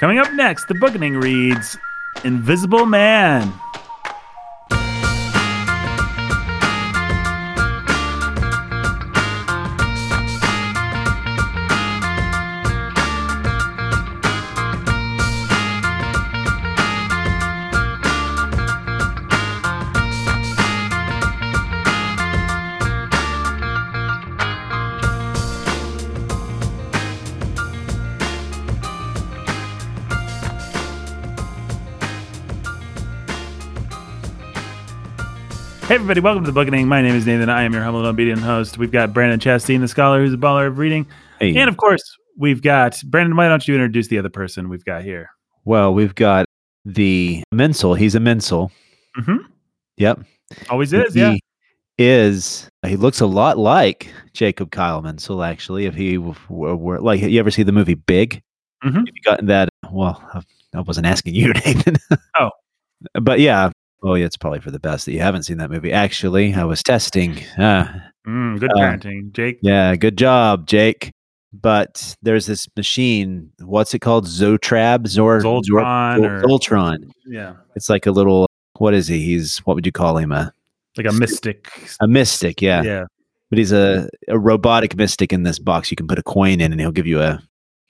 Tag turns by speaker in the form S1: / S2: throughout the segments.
S1: Coming up next, the bookening reads Invisible Man. Everybody, welcome to the Bookening. My name is Nathan. I am your humble and obedient host. We've got Brandon Chastain, the scholar who's a baller of reading.
S2: Hey.
S1: And of course, we've got Brandon. Why don't you introduce the other person we've got here?
S2: Well, we've got the Mensel. He's a Mensel.
S1: hmm
S2: Yep.
S1: Always is,
S2: he
S1: yeah.
S2: is. He looks a lot like Jacob Kyle Mensel, actually. If he w- w- were like, you ever see the movie Big?
S1: Mhm.
S2: Have you gotten that? Well, I- I wasn't asking you, Nathan.
S1: Oh.
S2: but yeah. Oh, yeah. It's probably for the best that you haven't seen that movie. Actually, I was testing. Ah,
S1: Mm, good
S2: Uh,
S1: parenting, Jake.
S2: Yeah, good job, Jake. But there's this machine. What's it called? Zotrab? Zor
S1: Zoltron
S2: Zor-
S1: or-
S2: Zoltron.
S1: Yeah,
S2: It's like a little. What is he? He's what would you call him? A
S1: like a mystic.
S2: a mystic. Yeah,
S1: Yeah.
S2: but he's a a robotic mystic in this box. You can put a coin in, and he'll give you a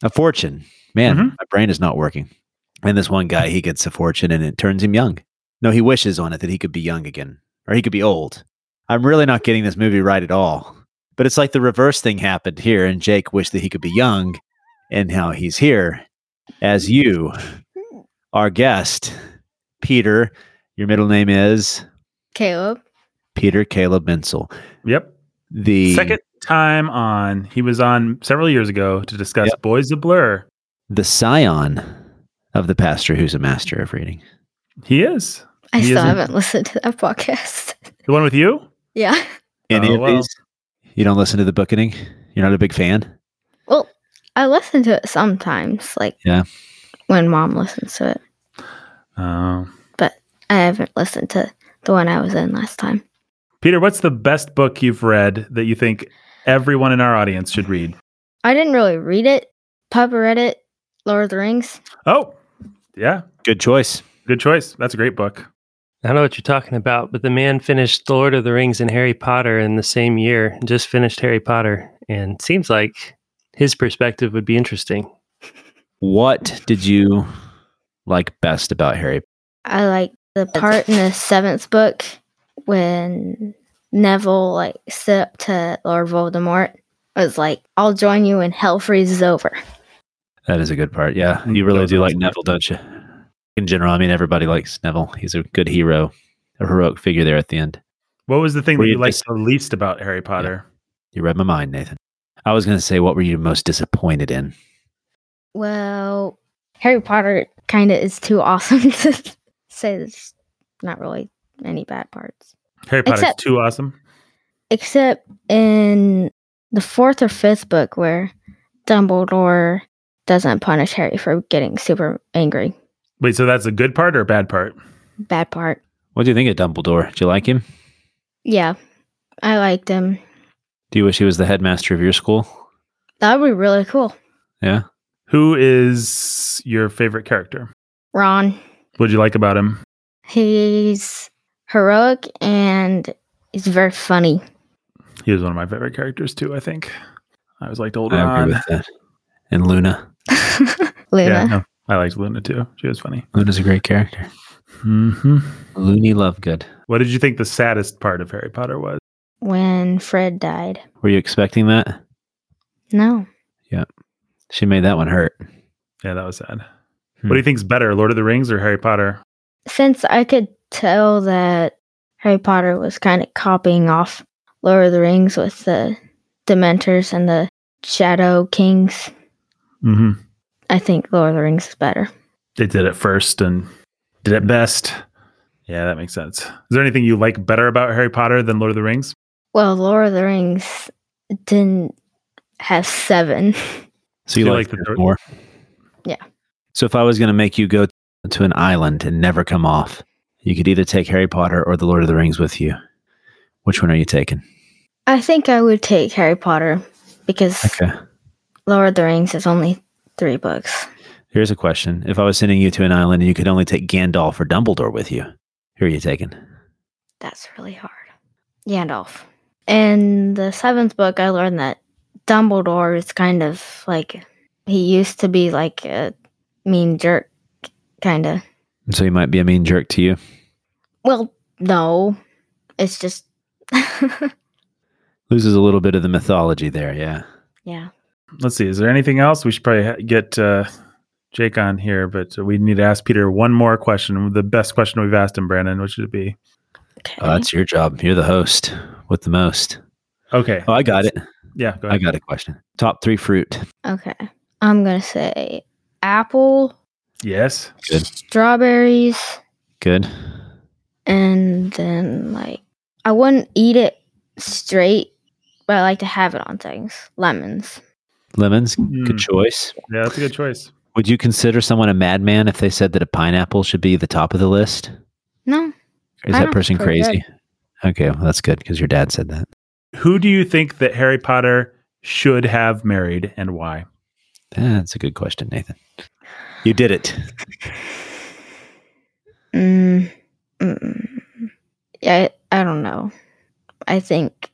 S2: a fortune. Man,
S1: Mhm.
S2: my brain is not working. And this one guy, he gets a fortune, and it turns him young. No, he wishes on it that he could be young again, or he could be old. I'm really not getting this movie right at all. But it's like the reverse thing happened here, and Jake wished that he could be young, and now he's here as you, our guest, Peter. Your middle name is
S3: Caleb.
S2: Peter Caleb Mensel.
S1: Yep.
S2: The
S1: Second time on. He was on several years ago to discuss
S2: Yep.
S1: Boys of Blur.
S2: the scion of the pastor who's a master of reading.
S1: He is.
S3: I
S1: He
S3: still haven't listened to that podcast.
S1: The one with you?
S3: yeah.
S2: Any
S1: Oh,
S2: of
S1: well.
S2: these? You don't listen to the bookening? You're not a big fan?
S3: Well, I listen to it sometimes, like
S2: Yeah.
S3: when mom listens to it.
S1: Oh.
S3: But I haven't listened to the one I was in last time.
S1: Peter, what's the best book you've read that you think everyone in our audience should read?
S3: I didn't really read it. Papa read it. Lord of the Rings.
S1: Oh, yeah.
S2: Good choice.
S1: Good choice. That's a great book.
S4: I don't know what you're talking about, but the man finished The Lord of the Rings and Harry Potter in the same year, just finished Harry Potter, and seems like his perspective would be interesting.
S2: What did you like best about Harry?
S3: I like the part in the seventh book when Neville like stood up to Lord Voldemort. It was like, I'll join you when hell freezes over.
S2: That is a good part. Yeah.
S1: Mm,
S2: You really do like. Neville, don't you? In general, I mean, everybody likes Neville. He's a good hero, a heroic figure there at the end.
S1: What was the thing
S2: Were
S1: that
S2: you
S1: you liked
S2: dis-
S1: the least about Harry Potter?
S2: You read my mind, Nathan. I was going to say, what were you most disappointed in?
S3: Well, Harry Potter kind of is too awesome to say there's not really any bad parts.
S1: Harry Potter's
S3: Except-
S1: too awesome.
S3: Except in the fourth or fifth book where Dumbledore doesn't punish Harry for getting super angry.
S1: Wait, so that's a good part or a bad part?
S3: Bad part.
S2: What do you think of Dumbledore? Did you like him?
S3: Yeah, I liked him.
S2: Do you wish he was the headmaster of your school?
S3: That would be really cool.
S2: Yeah.
S1: Who is your favorite character?
S3: Ron,
S1: What did you like about him?
S3: he's heroic and he's very funny.
S1: He was one of my favorite characters too, I think. I was liked older
S2: I
S1: Ron.
S2: agree with that. And Luna.
S3: Luna.
S1: Yeah, no, I liked Luna too. She was funny.
S2: Luna's a great character.
S1: Mm-hmm.
S2: Loony Lovegood.
S1: What did you think the saddest part of Harry Potter was?
S3: When Fred died.
S2: Were you expecting that?
S3: No. Yeah.
S2: She made that one hurt.
S1: Yeah, that was sad.
S2: Hmm.
S1: What do you think's better, Lord of the Rings or Harry Potter?
S3: Since I could tell that Harry Potter was kind of copying off Lord of the Rings with the Dementors and the Shadow Kings,
S1: hmm
S3: I think Lord of the Rings is better.
S1: They did it first and did it best. Yeah, that makes sense. Is there anything you like better about Harry Potter than Lord of the Rings?
S3: Well, Lord of the Rings didn't have seven.
S2: So you
S1: Do you
S2: like
S1: like the
S2: the
S1: third-
S2: more?
S3: Yeah.
S2: So if I was going to make you go to an island and never come off, you could either take Harry Potter or the Lord of the Rings with you. Which one are you taking?
S3: I think I would take Harry Potter because
S2: Okay.
S3: Lord of the Rings is only three books.
S2: Here's a question: If I was sending you to an island and you could only take Gandalf or Dumbledore with you, who are you taking?
S3: That's really hard. Gandalf. In the seventh book, I learned that Dumbledore is kind of like he used to be like a mean jerk, kind of.
S2: So he might be a mean jerk to you.
S3: Well, no, it's just
S2: Loses a little bit of the mythology there. Yeah.
S3: yeah.
S1: Let's see. Is there anything else? We should probably get uh, Jake on here, but we need to ask Peter one more question. The best question we've asked him, Brandon. What should it be?
S3: Okay.
S2: Oh, that's your job. You're the host with the most.
S1: Okay.
S2: Oh, I got it.
S1: Yeah. Go
S2: I got a question. Top three fruit.
S3: okay. I'm gonna say apple,
S1: Yes.
S2: Good.
S3: strawberries,
S2: Good.
S3: and then like I wouldn't eat it straight, but I like to have it on things. Lemons.
S2: Lemons.
S1: Mm,
S2: Good choice.
S1: Yeah, that's a good choice.
S2: Would you consider someone a madman if they said that a pineapple should be the top of the list?
S3: No,
S2: Or is that person
S3: pretty
S2: crazy? Okay, well, that's good because your dad said that.
S1: Who do you think that Harry Potter should have married and why?
S2: That's a good question, Nathan. You did it.
S3: Mm, mm, yeah, I, I don't know. I think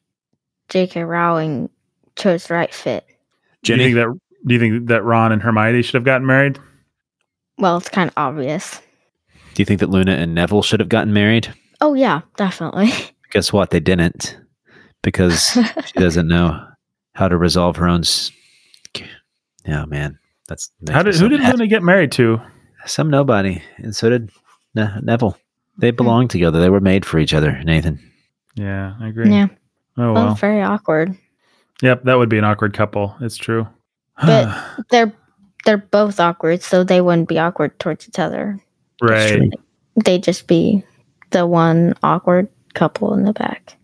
S3: J.K. Rowling chose the right fit.
S1: Do you think that do you think that Ron and Hermione should have gotten married?
S3: Well, it's kind of obvious.
S2: Do you think that Luna and Neville should have gotten married?
S3: Oh yeah, definitely.
S2: Guess what? They didn't because she doesn't know how to resolve her own. S- yeah, man, that's
S1: How did who did
S2: mad.
S1: Luna get married to?
S2: Some nobody, and so did Ne- Neville. They hmm. belonged together. They were made for each other. Nathan.
S1: Yeah, I agree.
S3: yeah,
S1: Oh
S3: well,
S1: well.
S3: very awkward.
S1: Yep, that would be an awkward couple. It's true.
S3: But- They're they're both awkward, so they wouldn't be awkward towards each other.
S1: Right.
S3: They'd just be the one awkward couple in the back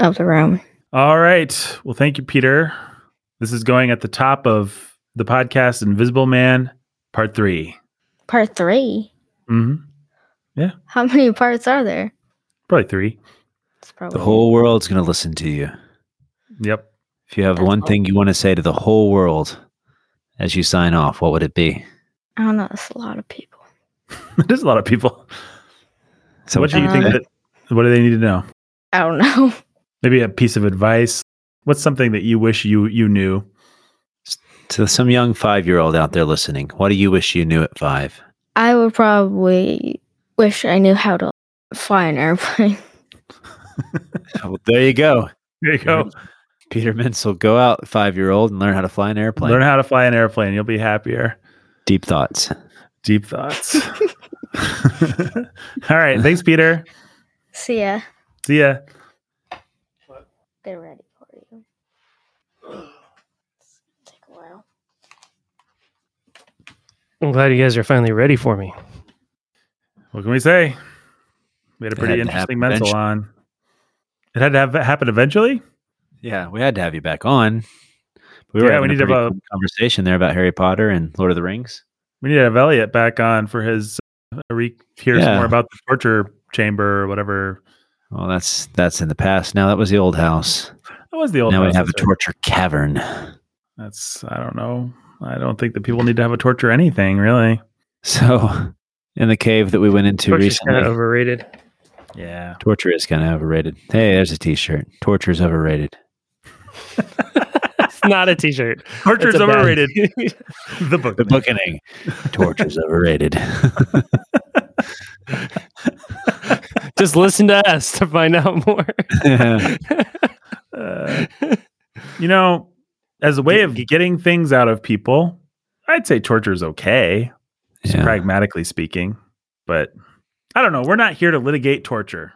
S3: of the room.
S1: All right. Well, thank you, Peter. This is going at the top of the podcast Invisible Man, part 3
S3: Part three.
S1: Mm-hmm. Yeah.
S3: How many parts are there?
S1: Probably three.
S3: It's probably
S2: The whole world's going to listen to you.
S1: Yep.
S2: If you have
S3: That's
S2: one
S3: all.
S2: thing you want to say to the whole world as you sign off, what would it be?
S3: I don't know. It's a lot of people.
S1: There's a lot of people. So, what do you
S3: Uh,
S1: think that? What do they need to know?
S3: I don't know.
S1: Maybe a piece of advice. What's something that you wish you you knew?
S2: To some young five year old out there listening, what do you wish you knew at five?
S3: I would probably wish I knew how to fly an airplane.
S2: Well, there you go.
S1: There you go.
S2: Peter Menzel, go out, five year old, and learn how to fly an airplane.
S1: Learn how to fly an airplane. You'll be happier.
S2: Deep thoughts.
S1: Deep thoughts. All right. Thanks, Peter.
S3: See ya.
S1: See ya.
S3: They're ready for you. Take a while.
S4: I'm glad you guys are finally ready for me.
S1: What can we say? We had a pretty
S2: had
S1: interesting
S2: happen
S1: mental
S2: eventually.
S1: on. It had to have happen eventually.
S2: Yeah, we had to have you back on. We
S1: Yeah,
S2: having
S1: we need to have a-
S2: conversation there about Harry Potter and Lord of the Rings.
S1: We need to have Elliot back on for his uh, re- hear some
S2: Yeah.
S1: more about the torture chamber or whatever.
S2: Well, that's that's in the past. Now that was the old house.
S1: That was the old. House.
S2: Now
S1: house,
S2: we have a
S1: that's right.
S2: torture cavern.
S1: That's I don't know. I don't think that people need to have a torture anything really.
S2: So, in the cave that we went into
S4: Torture's
S2: recently,
S4: kind of overrated.
S1: Yeah.
S2: torture is kind of overrated. Hey, there's a T-shirt. Torture is overrated.
S4: It's not a T-shirt.
S1: Torture's
S4: That's a bad-
S1: overrated. the book.
S2: The bookening. Torture is overrated.
S4: Just listen to us to find out more.
S1: Uh, you know, as a way of getting things out of people, I'd say torture is okay,
S2: yeah.
S1: pragmatically speaking. But I don't know. We're not here to litigate torture.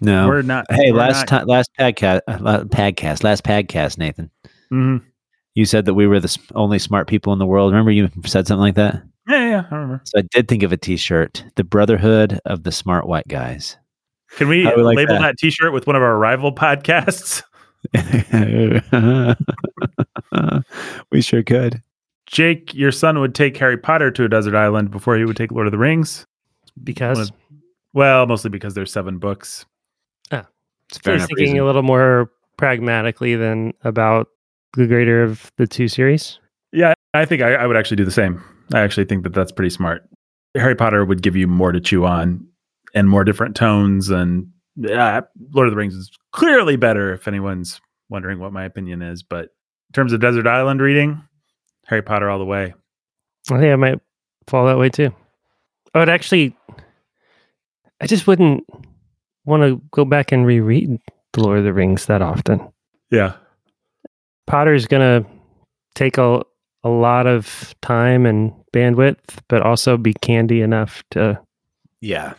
S2: No.
S1: We're not.
S2: Hey,
S1: we're
S2: last time, last podcast, uh, podcast, last podcast, Nathan.
S1: Mhm.
S2: You said that we were the s- only smart people in the world. Remember, you said something like that.
S1: Yeah, yeah, I remember.
S2: So I did think of a T-shirt, the Brotherhood of the Smart White Guys.
S1: Can we
S2: we like
S1: label that?
S2: that?
S1: T-shirt with one of our rival podcasts?
S2: we sure could.
S1: Jake, your son would take Harry Potter to a desert island before he would take Lord of the Rings.
S4: because
S1: Well, mostly because there's seven books.
S2: It's fair
S4: was
S2: enough.
S4: thinking
S2: reason.
S4: a little more pragmatically than about the greater of the two series.
S1: Yeah, I think I, I would actually do the same. I actually think that that's pretty smart. Harry Potter would give you more to chew on and more different tones. And uh, Lord of the Rings is clearly better if anyone's wondering what my opinion is. But in terms of Desert Island reading, Harry Potter all the way.
S4: I think I might fall that way too. I would actually, I just wouldn't want to go back and reread The Lord of the Rings that often.
S1: Yeah.
S4: Potter's going to take a, a lot of time and bandwidth, but also be candy enough to
S2: Yeah.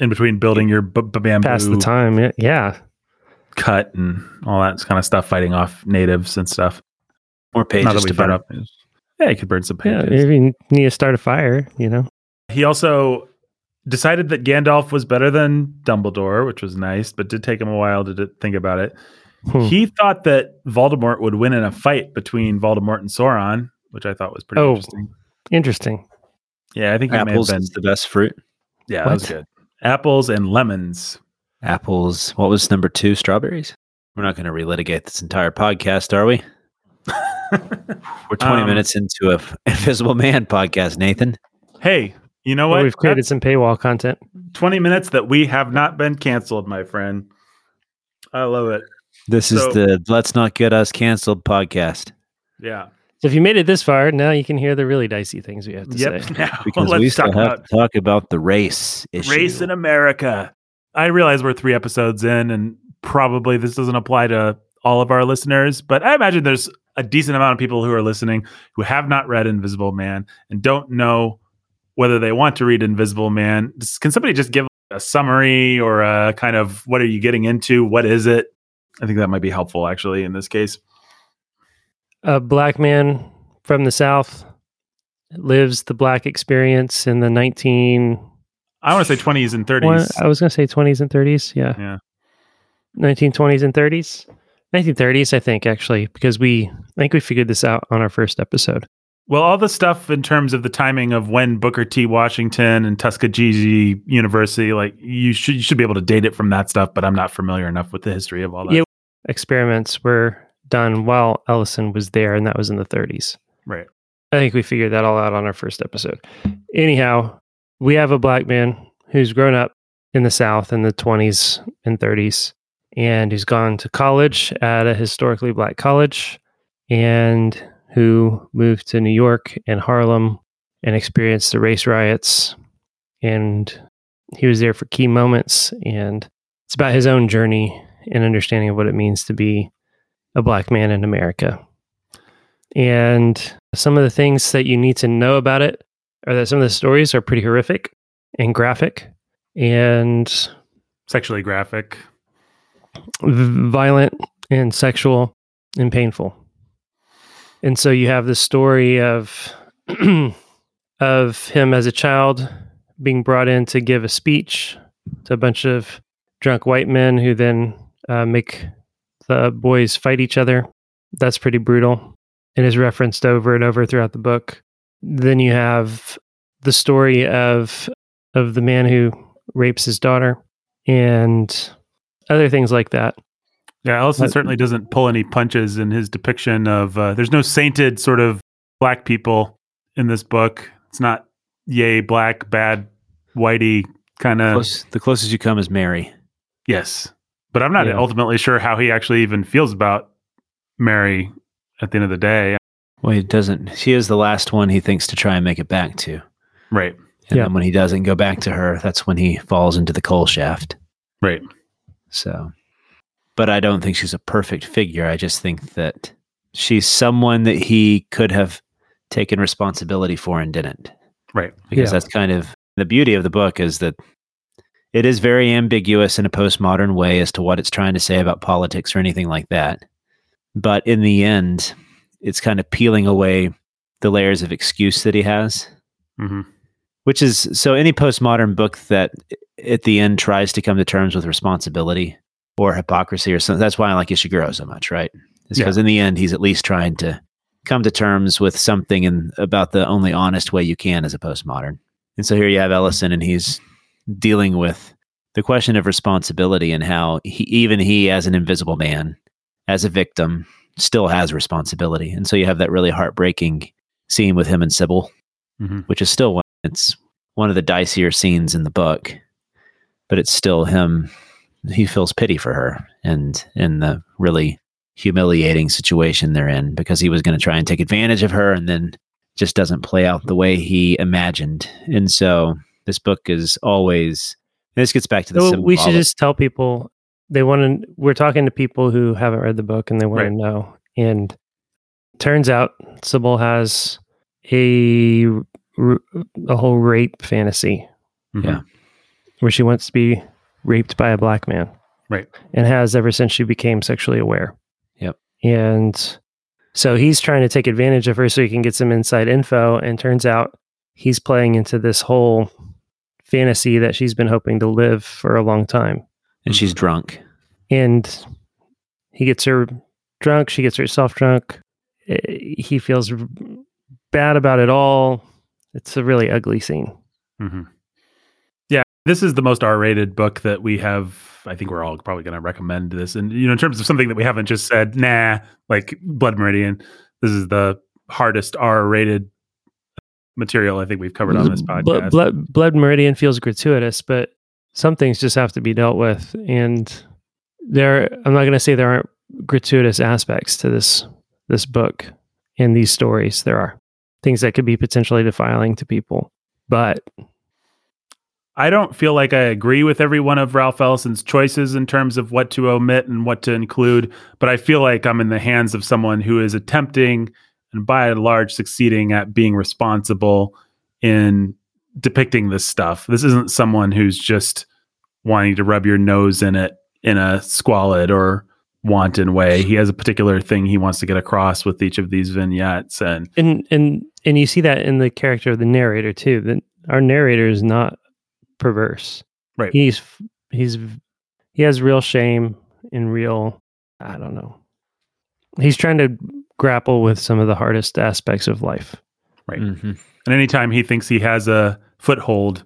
S1: In between building your b- b- bamboo
S4: pass the time. Yeah- Yeah.
S1: cut and all that kind of stuff, fighting off natives and stuff.
S2: More
S1: Not
S2: pages
S1: that we
S2: to
S1: burn
S2: burn.
S1: up. Yeah, you could burn some
S4: Yeah.
S1: pages.
S4: If you need to start a fire, you know.
S1: He also decided that Gandalf was better than Dumbledore, which was nice, but did take him a while to d- think about it.
S4: Hmm.
S1: He thought that Voldemort would win in a fight between Voldemort and Sauron, which I thought was pretty
S4: Oh.
S1: interesting.
S4: Interesting.
S1: Yeah, I think
S2: Apples
S1: may have
S2: is the best fruit.
S1: Yeah, that was good. Apples and lemons.
S2: Apples. What was number two? Strawberries. We're not going to relitigate this entire podcast, are we? We're 20
S1: Um,
S2: minutes into a Invisible Man podcast, Nathan.
S1: hey, you know
S4: Well,
S1: what?
S4: we've created
S1: That's
S4: some paywall content.
S1: 20 minutes that we have not been canceled, my friend. I love it.
S2: This is the Let's Not Get Us Canceled podcast
S1: Yeah.
S4: So if you made it this far, now you can hear the really dicey things we have to
S1: Yep.
S4: say.
S1: Now
S2: because
S1: let's
S2: we still
S1: talk
S2: have
S1: about
S2: to talk about the race issue.
S1: race in America. I realize we're three episodes in, and probably this doesn't apply to all of our listeners, but I imagine there's a decent amount of people who are listening who have not read Invisible Man and don't know whether they want to read Invisible Man. Can somebody just give a summary or a kind of what are you getting into? What is it? I think that might be helpful actually in this case.
S4: A black man from the South lives the black experience in the 19
S1: I want to say 20s and 30s.
S4: I was going to say 20s and 30s. Yeah.
S1: Yeah.
S4: 1920s and 30s. 1930s, I think, actually, because we, I think we figured this out on our first episode.
S1: Well, all the stuff in terms of the timing of when Booker T. Washington and Tuskegee University, like you should you should be able to date it from that stuff, but I'm not familiar enough with the history of all that.
S4: Yeah. Experiments were done while Ellison was there, and that was in the 30s.
S1: Right.
S4: I think we figured that all out on our first episode. Anyhow, we have a black man who's grown up in the South in the 20s and 30s and who's gone to college at a historically black college and who moved to New York and Harlem and experienced the race riots. And he was there for key moments. And it's about his own journey and understanding of what it means to be a black man in America. And some of the things that you need to know about it are that some of the stories are pretty horrific and graphic and
S1: Sexually graphic.
S4: violent and sexual and painful. And so you have the story of of him as a child being brought in to give a speech to a bunch of drunk white men who then uh, make the boys fight each other. That's pretty brutal. and is referenced over and over throughout the book. Then you have the story of of the man who rapes his daughter and other things like that.
S1: Yeah, Ellison
S4: But-
S1: certainly doesn't pull any punches in his depiction of. Uh, there's no sainted sort of black people in this book. It's not yay black bad whitey kind of.
S2: Close, the closest you come is Mary.
S1: Yes, but I'm not
S4: Yeah.
S1: ultimately sure how he actually even feels about Mary at the end of the day.
S2: Well, he doesn't. She is the last one he thinks to try and make it back to.
S1: Right,
S2: And
S4: Yeah.
S2: then when he doesn't go back to her, that's when he falls into the coal shaft.
S1: right.
S2: So, but I don't think she's a perfect figure. I just think that she's someone that he could have taken responsibility for and didn't.
S1: Right.
S2: Because
S4: Yeah.
S2: that's kind of the beauty of the book is that it is very ambiguous in a postmodern way as to what it's trying to say about politics or anything like that. But in the end, it's kind of peeling away the layers of excuse that he has
S1: hmm
S2: which is so any postmodern book that at the end tries to come to terms with responsibility or hypocrisy or something. That's why I like Ishiguro so much, right? It's because in the end, he's at least trying to come to terms with something in about the only honest way you can as a postmodern. And so here you have Ellison, and he's dealing with the question of responsibility and how he, even he, as an invisible man, as a victim, still has responsibility. And so you have that really heartbreaking scene with him and Sybil
S1: Mhm.
S2: which is still one. It's one of the dicier scenes in the book, but it's still him. He feels pity for her, and in the really humiliating situation they're in because he was going to try and take advantage of her, and then just doesn't play out the way he imagined. And so this book is always. This gets back to the.
S4: So we should just tell people they want to. We're talking to people who haven't read the book and they want
S1: Right.
S4: to know. And turns out Sybil has a a whole rape fantasy
S1: Mhm.
S2: Yeah.
S4: where she wants to be raped by a black man.
S1: Right.
S4: And has ever since she became sexually aware.
S2: Yep.
S4: And so he's trying to take advantage of her so he can get some inside info. And turns out he's playing into this whole fantasy that she's been hoping to live for a long time.
S2: and she's drunk.
S4: And he gets her drunk. She gets herself drunk. He feels bad about it all. It's a really ugly scene.
S1: hmm Yeah, this is the most R-rated book that we have. I think we're all probably going to recommend this, and you know, in terms of something that we haven't just said, nah, like Blood Meridian. This is the hardest R-rated material I think we've covered on this podcast.
S4: Blood, Blood Meridian feels gratuitous, but some things just have to be dealt with. And there, I'm not going to say there aren't gratuitous aspects to this this book and these stories. There are things that could be potentially defiling to people, but
S1: I don't feel like I agree with every one of Ralph Ellison's choices in terms of what to omit and what to include, but I feel like I'm in the hands of someone who is attempting and by and large succeeding at being responsible in depicting this stuff. This isn't someone who's just wanting to rub your nose in it in a squalid or wanton way. He has a particular thing he wants to get across with each of these vignettes and
S4: and and and you see that in the character of the narrator too. That our narrator is not perverse.
S1: Right.
S4: He's he's he has real shame and real I don't know. He's trying to grapple with some of the hardest aspects of life.
S1: Right.
S2: Mhm.
S1: And anytime he thinks he has a foothold,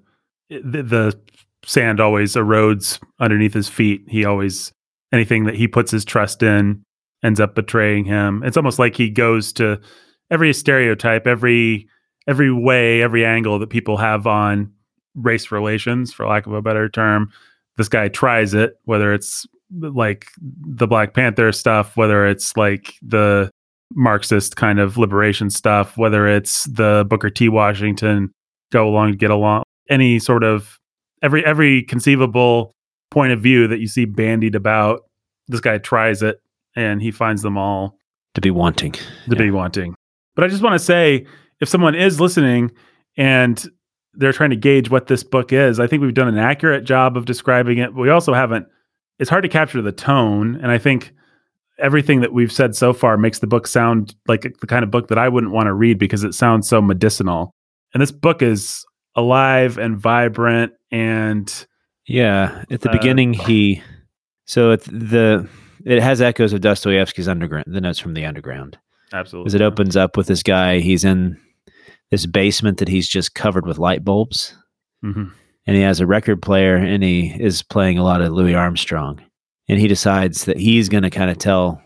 S1: the, the sand always erodes underneath his feet. He always, anything that he puts his trust in ends up betraying him. It's almost like he goes to every stereotype, every every way, every angle that people have on race relations, for lack of a better term. This guy tries it, whether it's like the Black Panther stuff, whether it's like the Marxist kind of liberation stuff, whether it's the Booker T. Washington go along to get along, any sort of every every conceivable point of view that you see bandied about, this guy tries it and he finds them all
S2: To be wanting.
S1: to be wanting. But I just want to say, if someone is listening and they're trying to gauge what this book is, I think we've done an accurate job of describing it. But we also haven't. It's hard to capture the tone, and I think everything that we've said so far makes the book sound like the kind of book that I wouldn't want to read because it sounds so medicinal. And this book is alive and vibrant and
S2: Yeah, at the
S1: Uh,
S2: beginning he so at the it has echoes of Dostoevsky's Underground, the notes from the Underground.
S1: absolutely
S2: As it opens up with this guy, he's in this basement that he's just covered with light bulbs,
S1: Mhm.
S2: and he has a record player, and he is playing a lot of Louis Armstrong, and he decides that he's going to kind of tell,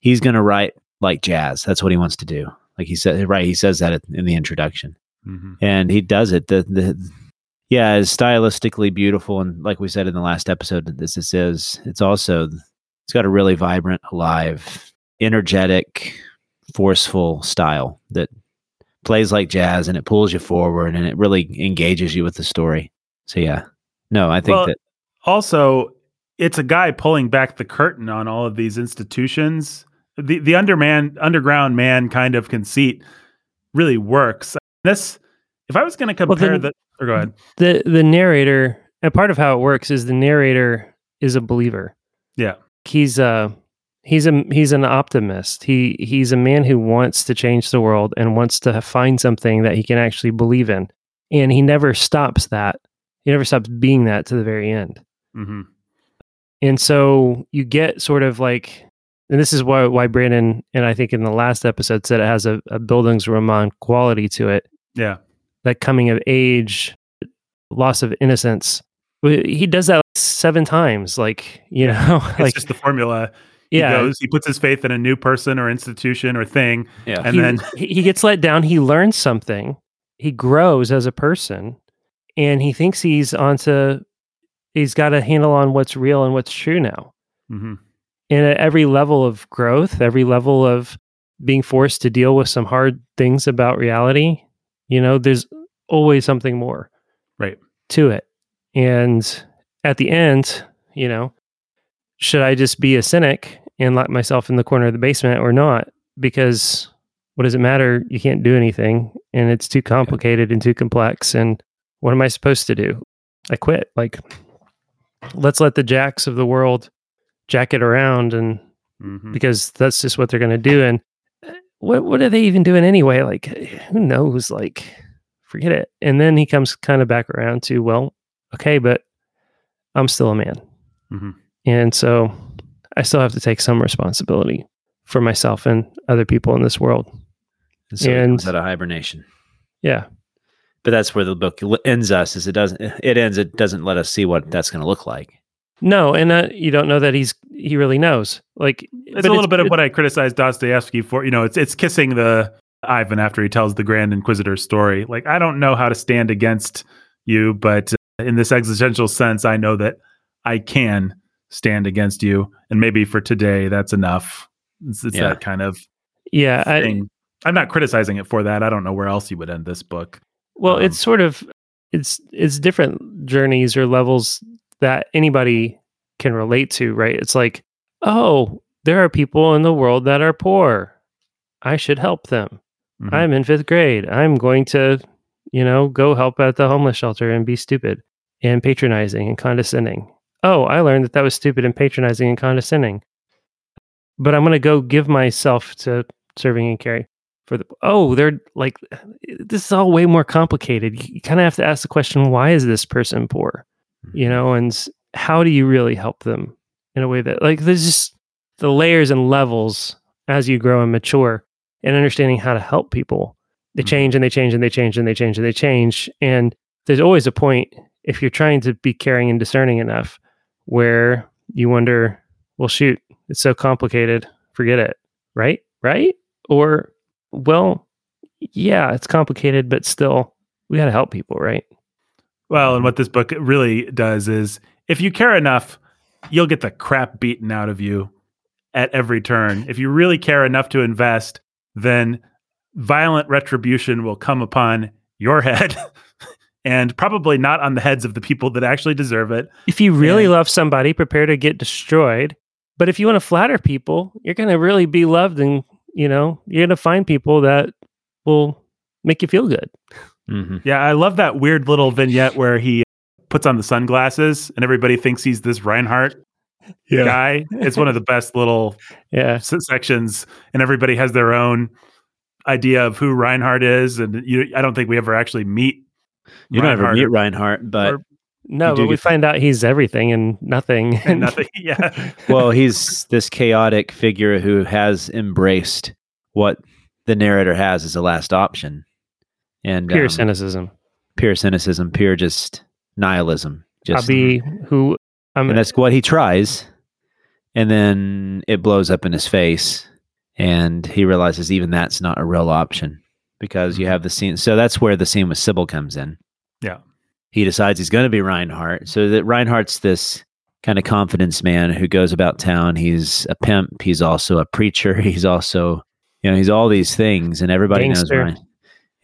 S2: he's going to write like jazz. That's what he wants to do. Like he said, right? He says that in the introduction
S1: Mhm.
S2: and he does it. The the yeah, it's stylistically beautiful, and like we said in the last episode, this this is it's also it's got a really vibrant, alive, energetic, forceful style that plays like jazz, and it pulls you forward, and it really engages you with the story. So yeah, no, I think
S1: Well,
S2: that
S1: also it's a guy pulling back the curtain on all of these institutions. The the underman underground man kind of conceit really works. This if i was going to
S4: Well,
S1: compare
S4: then-
S1: the or go ahead.
S4: The the narrator and part of how it works is the narrator is a believer.
S1: yeah.
S4: He's a he's a he's an optimist. He he's a man who wants to change the world and wants to find something that he can actually believe in. And he never stops that. He never stops being that to the very end.
S1: hmm
S4: And so you get sort of like, and this is why why Brandon and I think in the last episode said it has a, a Bildungsroman quality to it,
S1: yeah
S4: that coming of age, loss of innocence. He does that like seven times, like you know,
S1: it's
S4: like
S1: just the formula he
S4: yeah.
S1: goes he puts his faith in a new person or institution or thing
S2: yeah,
S1: and
S4: he,
S1: then
S4: he he gets let down. He learns something, he grows as a person and he thinks he's onto he's got a handle on what's real and what's true now
S1: hmm
S4: and at every level of growth every level of being forced to deal with some hard things about reality you know there's always something more
S1: Right.
S4: to it and at the end you know should i just be a cynic and lock myself in the corner of the basement or not? Because what does it matter? You can't do anything and it's too complicated and too complex and what am i supposed to do? I quit. Like let's let the jacks of the world jack it around and
S1: hmm
S4: because that's just what they're going to do and uh, what what are they even doing anyway? Like who knows? Like forget it. And then he comes kind of back around to well okay but i'm still a man.
S1: Mhm.
S4: And so i still have to take some responsibility for myself and other people in this world
S2: And so he
S4: And-
S2: comes out of hibernation.
S4: yeah
S2: But that's where the book ends us. Is it doesn't it ends it doesn't let us see what that's going to look like.
S4: no and uh, you don't know that he's he really knows like
S1: It's a little bit of what I criticized Dostoevsky for. You know, it's it's kissing the Ivan after he tells the Grand Inquisitor's story. Like, I don't know how to stand against you, but uh, in this existential sense, I know that I can stand against you, and maybe for today, that's enough. It's, it's
S2: Yeah.
S1: that kind of
S4: yeah I,
S1: thing. I'm not criticizing it for that. I don't know where else you would end this book.
S4: Well,
S1: Um,
S4: it's sort of it's it's different journeys or levels that anybody can relate to, right? It's like, oh, there are people in the world that are poor. I should help them.
S1: Mhm.
S4: I'm in 5th grade. I'm going to, you know, go help at the homeless shelter and be stupid and patronizing and condescending. Oh, I learned that that was stupid and patronizing and condescending. But I'm going to go give myself to serving and caring for the oh they're like this is all way more complicated. You, kind of have to ask the question why is this person poor? You know and how do you really help them in a way that like there's just the layers and levels as you grow and mature and understanding how to help people. They
S1: Mhm.
S4: change and they change and they change and they change and they change. And there's always a point if you're trying to be caring and discerning enough where you wonder well shoot it's so complicated forget it. Right? Right? Or well yeah it's complicated but still we got to help people right?
S1: Well, and what this book really does is if you care enough, you'll get the crap beaten out of you at every turn. If you really care enough to invest, then violent retribution will come upon your head and probably not on the heads of the people that actually deserve it.
S4: if you really
S1: And-
S4: love somebody prepare to get destroyed but if you want to flatter people you're going to really be loved and you know you're going to find people that will make you feel good
S2: Mhm.
S1: Yeah, I love that weird little vignette where he puts on the sunglasses and everybody thinks he's this Rinehart guy. It's one of the best little
S4: yeah
S1: s- sections, and everybody has their own idea of who Rinehart is. And you, I don't think we ever actually meet.
S2: You don't ever meet Rinehart, but
S1: or-
S4: no but we find out he's everything and nothing
S1: and nothing. Yeah,
S2: well, he's this chaotic figure who has embraced what the narrator has as a last option, and
S4: pure
S2: um,
S4: cynicism
S2: pure cynicism, pure just nihilism. Just,
S4: i'll be who i'm
S2: and that's what he tries, and then it blows up in his face, and he realizes even that's not a real option because you mm-hmm. have the scene. So that's where the scene with Sybil comes in.
S1: Yeah.
S2: he decides he's going to be Rinehart. So that Rinehart's this kind of confidence man who goes about town. He's a pimp. He's also a preacher. He's also, you know, he's all these things, and everybody
S4: Gangster.
S2: knows. Rein-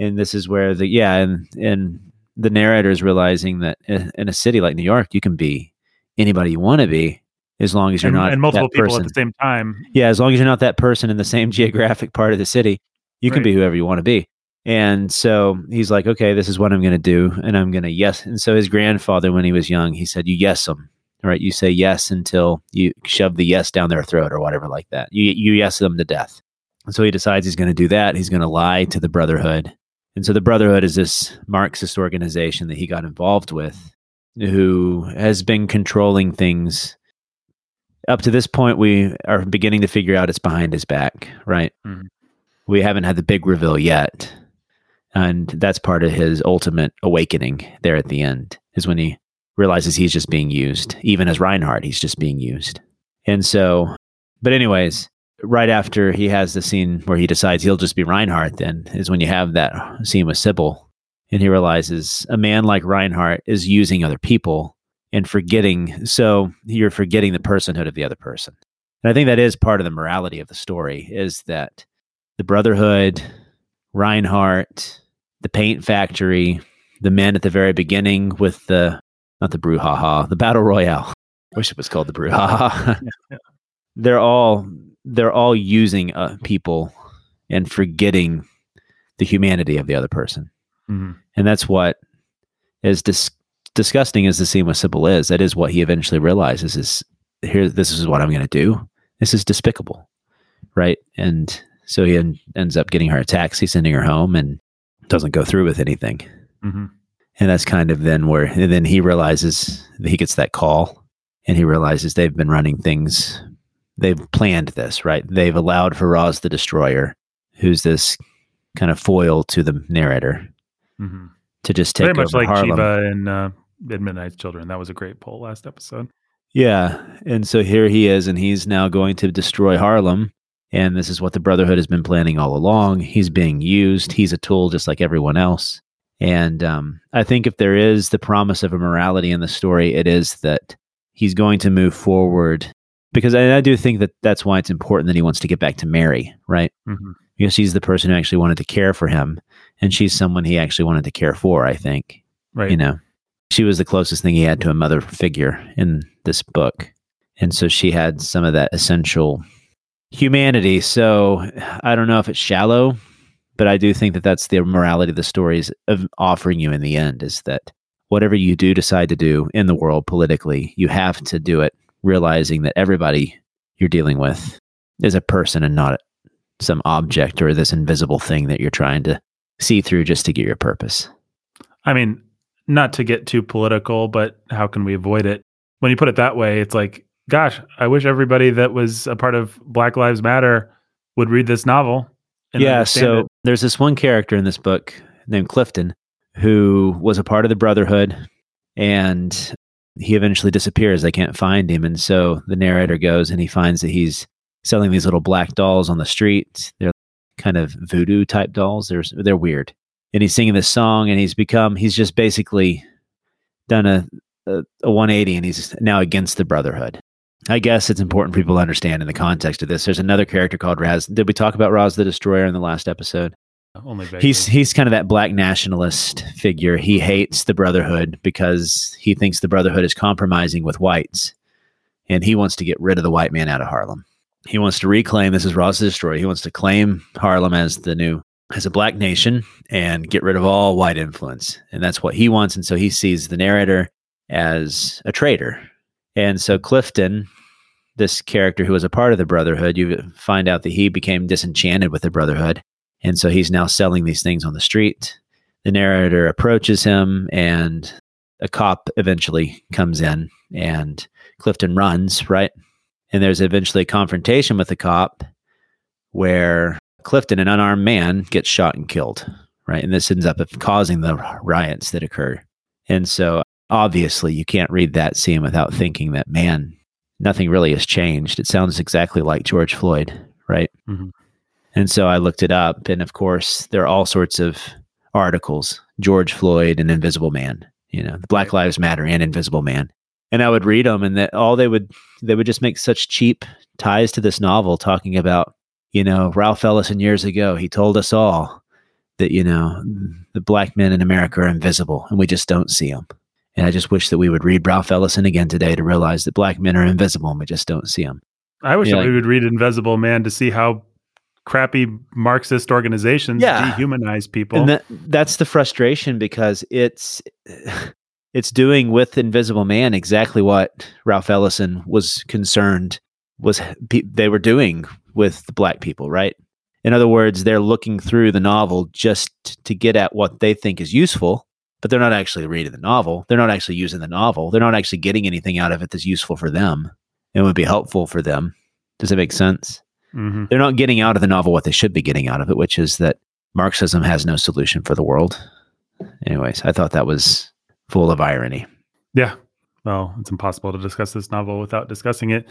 S2: and this is where the yeah, and and the narrator is realizing that in in a city like New York, you can be anybody you want to be as long as you're
S1: and,
S2: not
S1: and multiple people
S2: person.
S1: at the same time.
S2: Yeah, as long as you're not that person in the same geographic part of the city, you can be whoever you want to be. And so he's like, okay, this is what I'm going to do. And I'm going to yes. And so his grandfather, when he was young, he said, you yes them, right? You say yes until you shove the yes down their throat or whatever like that. You, you yes them to death. And so he decides he's going to do that. He's going to lie to the Brotherhood. And so the Brotherhood is this Marxist organization that he got involved with who has been controlling things up to this point we are beginning to figure out it's behind his back right
S1: Mhm.
S2: We haven't had the big reveal yet and that's part of his ultimate awakening there at the end is when he realizes he's just being used even as rinehart he's just being used and so but anyways right after he has the scene where he decides he'll just be rinehart then is when you have that scene with sybil and he realizes a man like Rinehart is using other people and forgetting. So you're forgetting the personhood of the other person. And I think that is part of the morality of the story is that the Brotherhood, Rinehart, the paint factory, the men at the very beginning with the not the brouhaha, the battle royale. I wish it was called the brouhaha. they're all they're all using uh, people and forgetting the humanity of the other person,
S1: Mhm.
S2: and that's what is dis- disgusting as the scene with Sybil is. That is what he eventually realizes is here. This is what I'm going to do. This is despicable, right? And so he en- ends up getting her a taxi, sending her home, and doesn't go through with anything.
S1: Mhm.
S2: And that's kind of then where, and then he realizes that he gets that call and he realizes they've been running things, they've planned this, right? They've allowed for Ras the Destroyer, who's this kind of foil to the narrator,
S1: Mhm.
S2: to just take over Harlem.
S1: Very much like
S2: Harlem.
S1: Shiva in uh, Midnight's Children. That was a great poll last episode.
S2: Yeah. And so here he is, and he's now going to destroy Harlem. And this is what the Brotherhood has been planning all along. He's being used, he's a tool just like everyone else. And um, I think if there is the promise of a morality in the story, it is that he's going to move forward. Because I, I do think that that's why it's important that he wants to get back to Mary, right?
S1: Mhm.
S2: Because she's the person who actually wanted to care for him. And she's someone he actually wanted to care for, I think
S1: Right.
S2: you know she was the closest thing he had to a mother figure in this book and so she had some of that essential humanity so i don't know if it's shallow but i do think that that's the morality of the stories of offering you in the end is that whatever you do decide to do in the world politically you have to do it realizing that everybody you're dealing with is a person and not some object or this invisible thing that you're trying to see through just to get your purpose
S1: I mean, not to get too political, but how can we avoid it? When you put it that way, it's like, gosh, I wish everybody that was a part of Black Lives Matter would read this novel.
S2: yeah so
S1: it.
S2: there's this one character in this book named clifton who was a part of the brotherhood and he eventually disappears. They can't find him. And so the narrator goes and he finds that he's selling these little black dolls on the street. They're kind of voodoo type dolls. They're, they're weird. And he's singing this song and he's become he's just basically done a, a, a 180 and he's now against the brotherhood I guess it's important for people to understand in the context of this. There's another character called Ras. Did we talk about Ras the Destroyer in the last episode?
S1: only vaguely.
S2: He's he's kind of that black nationalist figure. He hates the Brotherhood because he thinks the Brotherhood is compromising with whites, and he wants to get rid of the white man out of Harlem. He wants to reclaim. This is Ras the Destroyer. He wants to claim Harlem as the new as a black nation and get rid of all white influence, and that's what he wants. And so he sees the narrator as a traitor. And so Clifton, this character who was a part of the Brotherhood, you find out that he became disenchanted with the Brotherhood. And so he's now selling these things on the street. The narrator approaches him, and a cop eventually comes in, and Clifton runs, right? And there's eventually a confrontation with the cop where Clifton, an unarmed man, gets shot and killed, right? And this ends up causing the riots that occur. And so obviously you can't read that scene without thinking that, man, nothing really has changed. It sounds exactly like George Floyd, right?
S1: Mhm.
S2: And so I looked it up. And of course, there are all sorts of articles George Floyd and Invisible Man, you know, Black Lives Matter and Invisible Man. And I would read them, and that all they would, they would just make such cheap ties to this novel talking about, you know, Ralph Ellison years ago, he told us all that, you know, the black men in America are invisible and we just don't see them. And I just wish that we would read Ralph Ellison again today to realize that black men are invisible and we just don't see them.
S1: I wish
S2: Yeah,
S1: that
S2: like-
S1: we would read Invisible Man to see how crappy Marxist organizations
S2: Yeah.
S1: dehumanize people.
S2: And that, that's the frustration because it's it's doing with Invisible Man exactly what Ralph Ellison was concerned was pe- they were doing with the black people, right? In other words, they're looking through the novel just to get at what they think is useful, but they're not actually reading the novel. They're not actually using the novel. They're not actually getting anything out of it that's useful for them and would be helpful for them. Does that make sense?
S1: Mhm.
S2: they're not getting out of the novel what they should be getting out of it, which is that Marxism has no solution for the world. Anyways, I thought that was full of irony.
S1: Yeah. Well, it's impossible to discuss this novel without discussing it.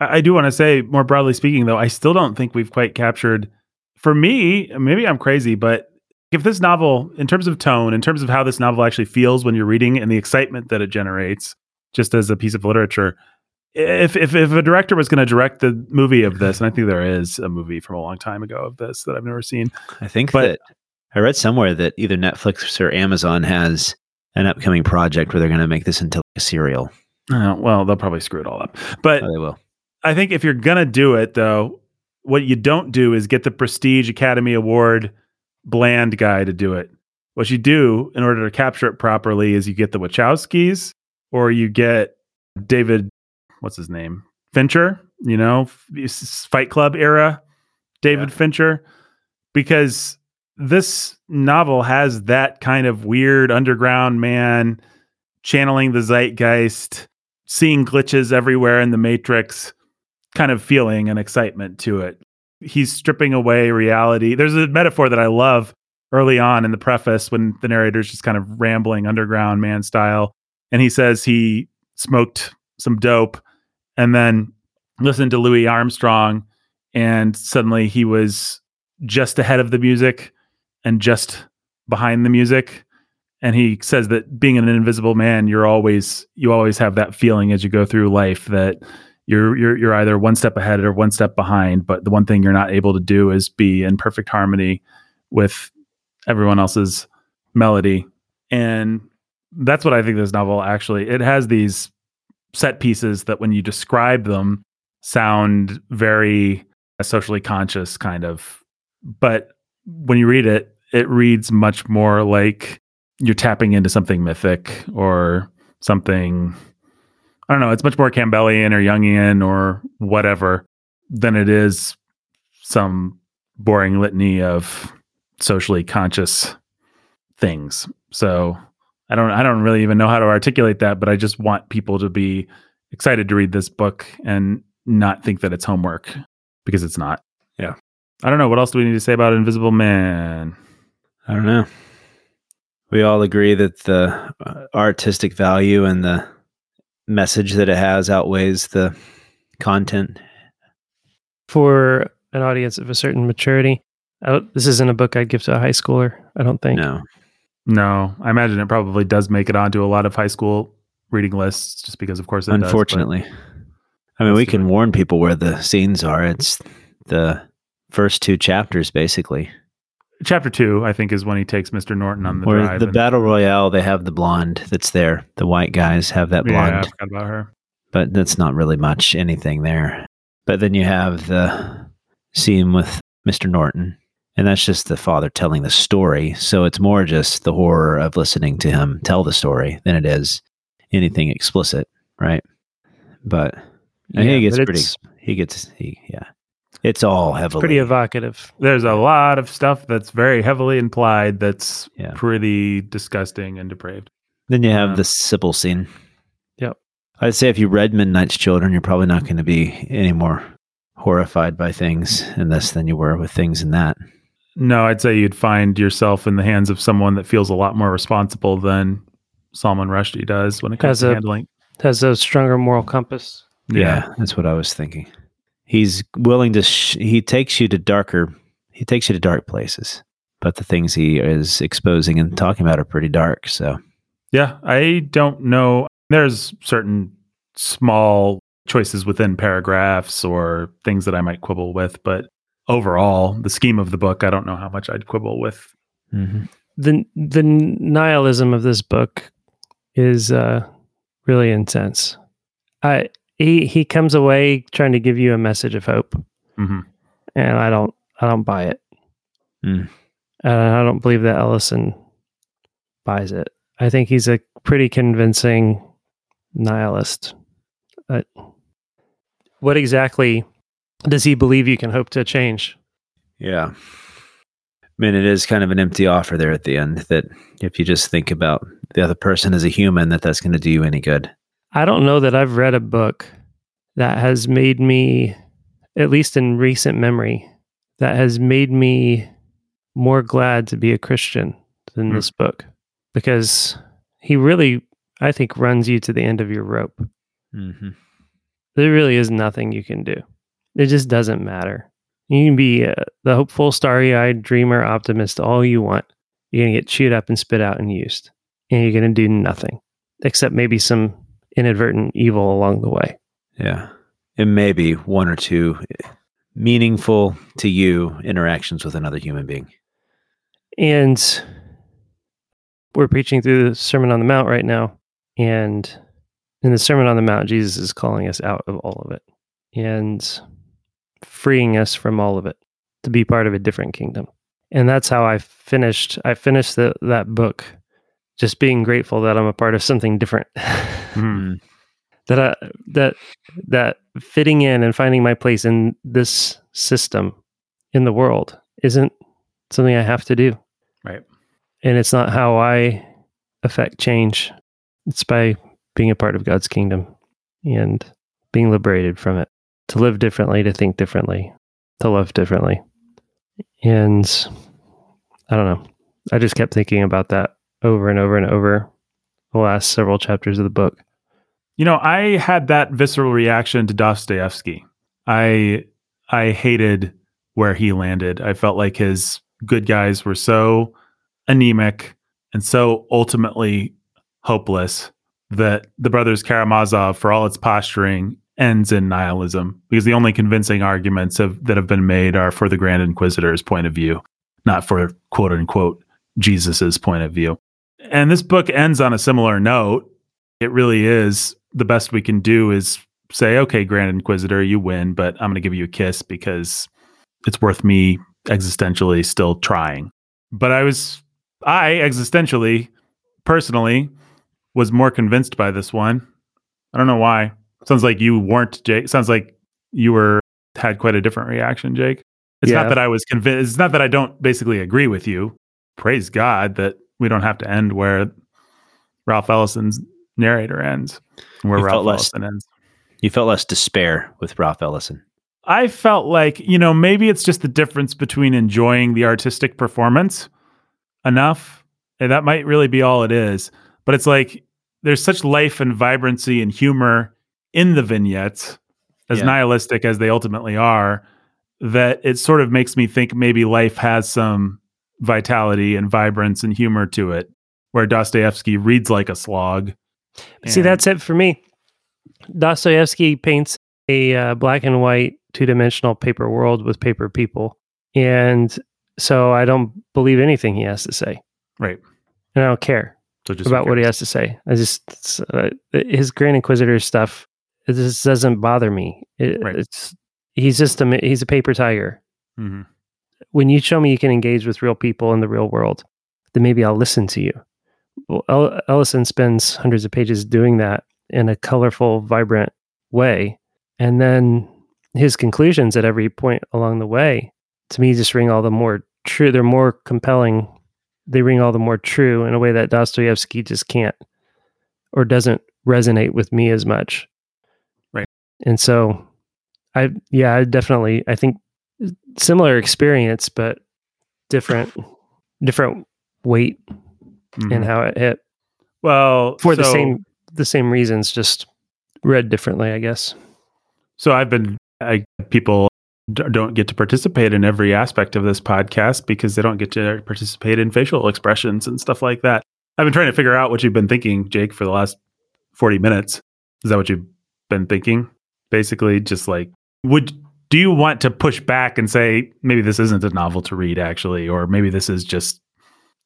S1: I, I do want to say, more broadly speaking, though, I still don't think we've quite captured. For me, maybe I'm crazy, but if this novel, in terms of tone, in terms of how this novel actually feels when you're reading and the excitement that it generates, just as a piece of literature, if if, if a director was going to direct the movie of this, and I think there is a movie from a long time ago of this that I've never seen.
S2: I think
S1: But-
S2: that I read somewhere that either Netflix or Amazon has an upcoming project where they're going to make this into a serial.
S1: Uh, well, they'll probably screw it all up. But
S2: Oh, they will.
S1: I think if you're gonna do it though, what you don't do is get the prestige Academy Award bland guy to do it. What you do in order to capture it properly is you get the Wachowskis or you get David, what's his name? Fincher, you know, Fight Club era David
S2: Yeah.
S1: Fincher, because this novel has that kind of weird underground man channeling the zeitgeist, seeing glitches everywhere in the Matrix kind of feeling and excitement to it. He's stripping away reality. There's a metaphor that I love early on in the preface when the narrator's just kind of rambling underground man style. And he says he smoked some dope and then listened to Louis Armstrong. And suddenly he was just ahead of the music and just behind the music. And he says that being an invisible man, you're always you always have that feeling as you go through life that you're you're you're either one step ahead or one step behind but the one thing you're not able to do is be in perfect harmony with everyone else's melody. And that's what i think this novel actually it has these set pieces that when you describe them sound very socially conscious kind of but when you read it it reads much more like you're tapping into something mythic or something I don't know, it's much more Campbellian or Jungian or whatever than it is some boring litany of socially conscious things. So I don't I don't really even know how to articulate that, but I just want people to be excited to read this book and not think that it's homework because it's not.
S2: Yeah.
S1: I don't know. What else do we need to say about Invisible Man?
S2: I don't know. We all agree that the uh, artistic value and the message that it has outweighs the content.
S4: For an audience of a certain maturity, I this isn't a book I'd give to a high schooler. I don't think.
S2: No.
S1: No, I imagine it probably does make it onto a lot of high school reading lists just because, of course, it does,
S2: Unfortunately. I mean, we can
S1: it.
S2: warn people where the scenes are. It's the first two chapters, basically.
S1: Chapter two, I think, is when he takes Mr. Norton on the
S2: Where
S1: drive.
S2: the
S1: and-
S2: battle royale, they have the blonde that's there. The white guys have that
S1: Yeah, I
S2: blonde,
S1: forgot about her.
S2: but that's not really much anything there. But then you have the scene with Mr. Norton, and that's just the father telling the story. So it's more just the horror of listening to him tell the story than it is anything explicit, right? But think he gets
S4: but
S2: pretty. He gets he yeah. It's all heavily
S4: pretty evocative.
S1: There's a lot of stuff that's very heavily implied that's
S2: Yeah.
S1: pretty disgusting and depraved.
S2: Then you have
S1: Yeah.
S2: the Sybil scene.
S4: Yep.
S2: I'd say if you read Midnight's Children, you're probably not going to be any more horrified by things in this than you were with things in that.
S1: No, I'd say you'd find yourself in the hands of someone that feels a lot more responsible than Salman Rushdie does when it comes
S4: Has
S1: to
S4: a-
S1: handling.
S4: Has a stronger moral compass.
S2: Yeah. that's what I was thinking. He's willing to. Sh- he takes you to darker. He takes you to dark places, but the things he is exposing and talking about are pretty dark. So
S1: Yeah, I don't know. There's certain small choices within paragraphs or things that I might quibble with, but overall, the scheme of the book, I don't know how much I'd quibble with.
S2: mhm.
S4: the The nihilism of this book is uh, really intense. I he he comes away trying to give you a message of hope,
S1: hmm
S4: and I don't I don't buy it.
S2: Mm.
S4: And I don't believe that Ellison buys it. I think he's a pretty convincing nihilist. Uh, what exactly does he believe you can hope to change?
S2: Yeah. I mean, it is kind of an empty offer there at the end that if you just think about the other person as a human, that that's going to do you any good.
S4: I don't know that I've read a book that has made me, at least in recent memory, that has made me more glad to be a Christian than
S1: Hmm.
S4: this book because he really, I think, runs you to the end of your rope.
S2: Mm-hmm.
S4: There really is nothing you can do. It just doesn't matter. You can be uh, the hopeful, starry eyed dreamer optimist all you want. you're going to get chewed up and spit out and used. And you're going to do nothing except maybe some inadvertent evil along the way.
S2: Yeah. And maybe one or two meaningful to you interactions with another human being.
S4: And we're preaching through the Sermon on the Mount right now. And in the Sermon on the Mount, Jesus is calling us out of all of it and freeing us from all of it to be part of a different kingdom. And that's how I finished. I finished the, that book just being grateful that I'm a part of something different.
S1: Mm.
S4: that I, that that fitting in and finding my place in this system in the world isn't something I have to do.
S1: Right.
S4: And it's not how I affect change. It's by being a part of God's kingdom and being liberated from it, to live differently, to think differently, to love differently. And I don't know. I just kept thinking about that over and over and over the last several chapters of the book.
S1: You know, I had that visceral reaction to Dostoevsky. I I hated where he landed. I felt like his good guys were so anemic and so ultimately hopeless that the brothers Karamazov, for all its posturing, ends in nihilism because the only convincing arguments have, that have been made are for the Grand Inquisitor's point of view, not for quote unquote Jesus's point of view. And this book ends on a similar note. It really is the best we can do is say, okay, Grand Inquisitor, you win, but I'm going to give you a kiss because it's worth me existentially still trying. But I was, I existentially, personally, was more convinced by this one. I don't know why. Sounds like you weren't, Jake. Sounds like you were had quite a different reaction, Jake. It's
S4: Yeah.
S1: not that I was convinced. It's not that I don't basically agree with you. Praise God that we don't have to end where Ralph Ellison's narrator ends, where
S2: You
S1: Ralph
S2: less-
S1: Ellison ends.
S2: You felt less despair with Ralph Ellison.
S1: I felt like, you know, maybe it's just the difference between enjoying the artistic performance enough. And that might really be all it is. But it's like there's such life and vibrancy and humor in the vignettes, as
S2: Yeah.
S1: nihilistic as they ultimately are, that it sort of makes me think maybe life has some vitality and vibrance and humor to it, where Dostoevsky reads like a slog.
S4: See, that's it for me. Dostoevsky paints a uh, black and white, two dimensional paper world with paper people. And so I don't believe anything he has to say.
S1: right.
S4: And I don't care
S1: So
S4: about what he has to say. I just, uh, his Grand Inquisitor stuff, it just doesn't bother me. It,
S1: Right.
S4: It's, he's just a, he's a paper tiger.
S1: Mhm.
S4: When you show me you can engage with real people in the real world, then maybe I'll listen to you. Well, El- Ellison spends hundreds of pages doing that in a colorful, vibrant way. And then his conclusions at every point along the way, to me, just ring all the more true. They're more compelling. They ring all the more true in a way that Dostoevsky just can't or doesn't resonate with me as much.
S1: Right.
S4: And so I, yeah, I definitely, I think similar experience, but different, different weight
S1: Mhm.
S4: and how it hit
S1: well
S4: for the same, the same reasons, just read differently, I guess.
S1: So I've been I people don't get to participate in every aspect of this podcast because they don't get to participate in facial expressions and stuff like that. I've been trying to figure out what you've been thinking, Jake, for the last 40 minutes. Is that what you've been thinking? Basically just like would do you want to push back and say maybe this isn't a novel to read actually or maybe this is just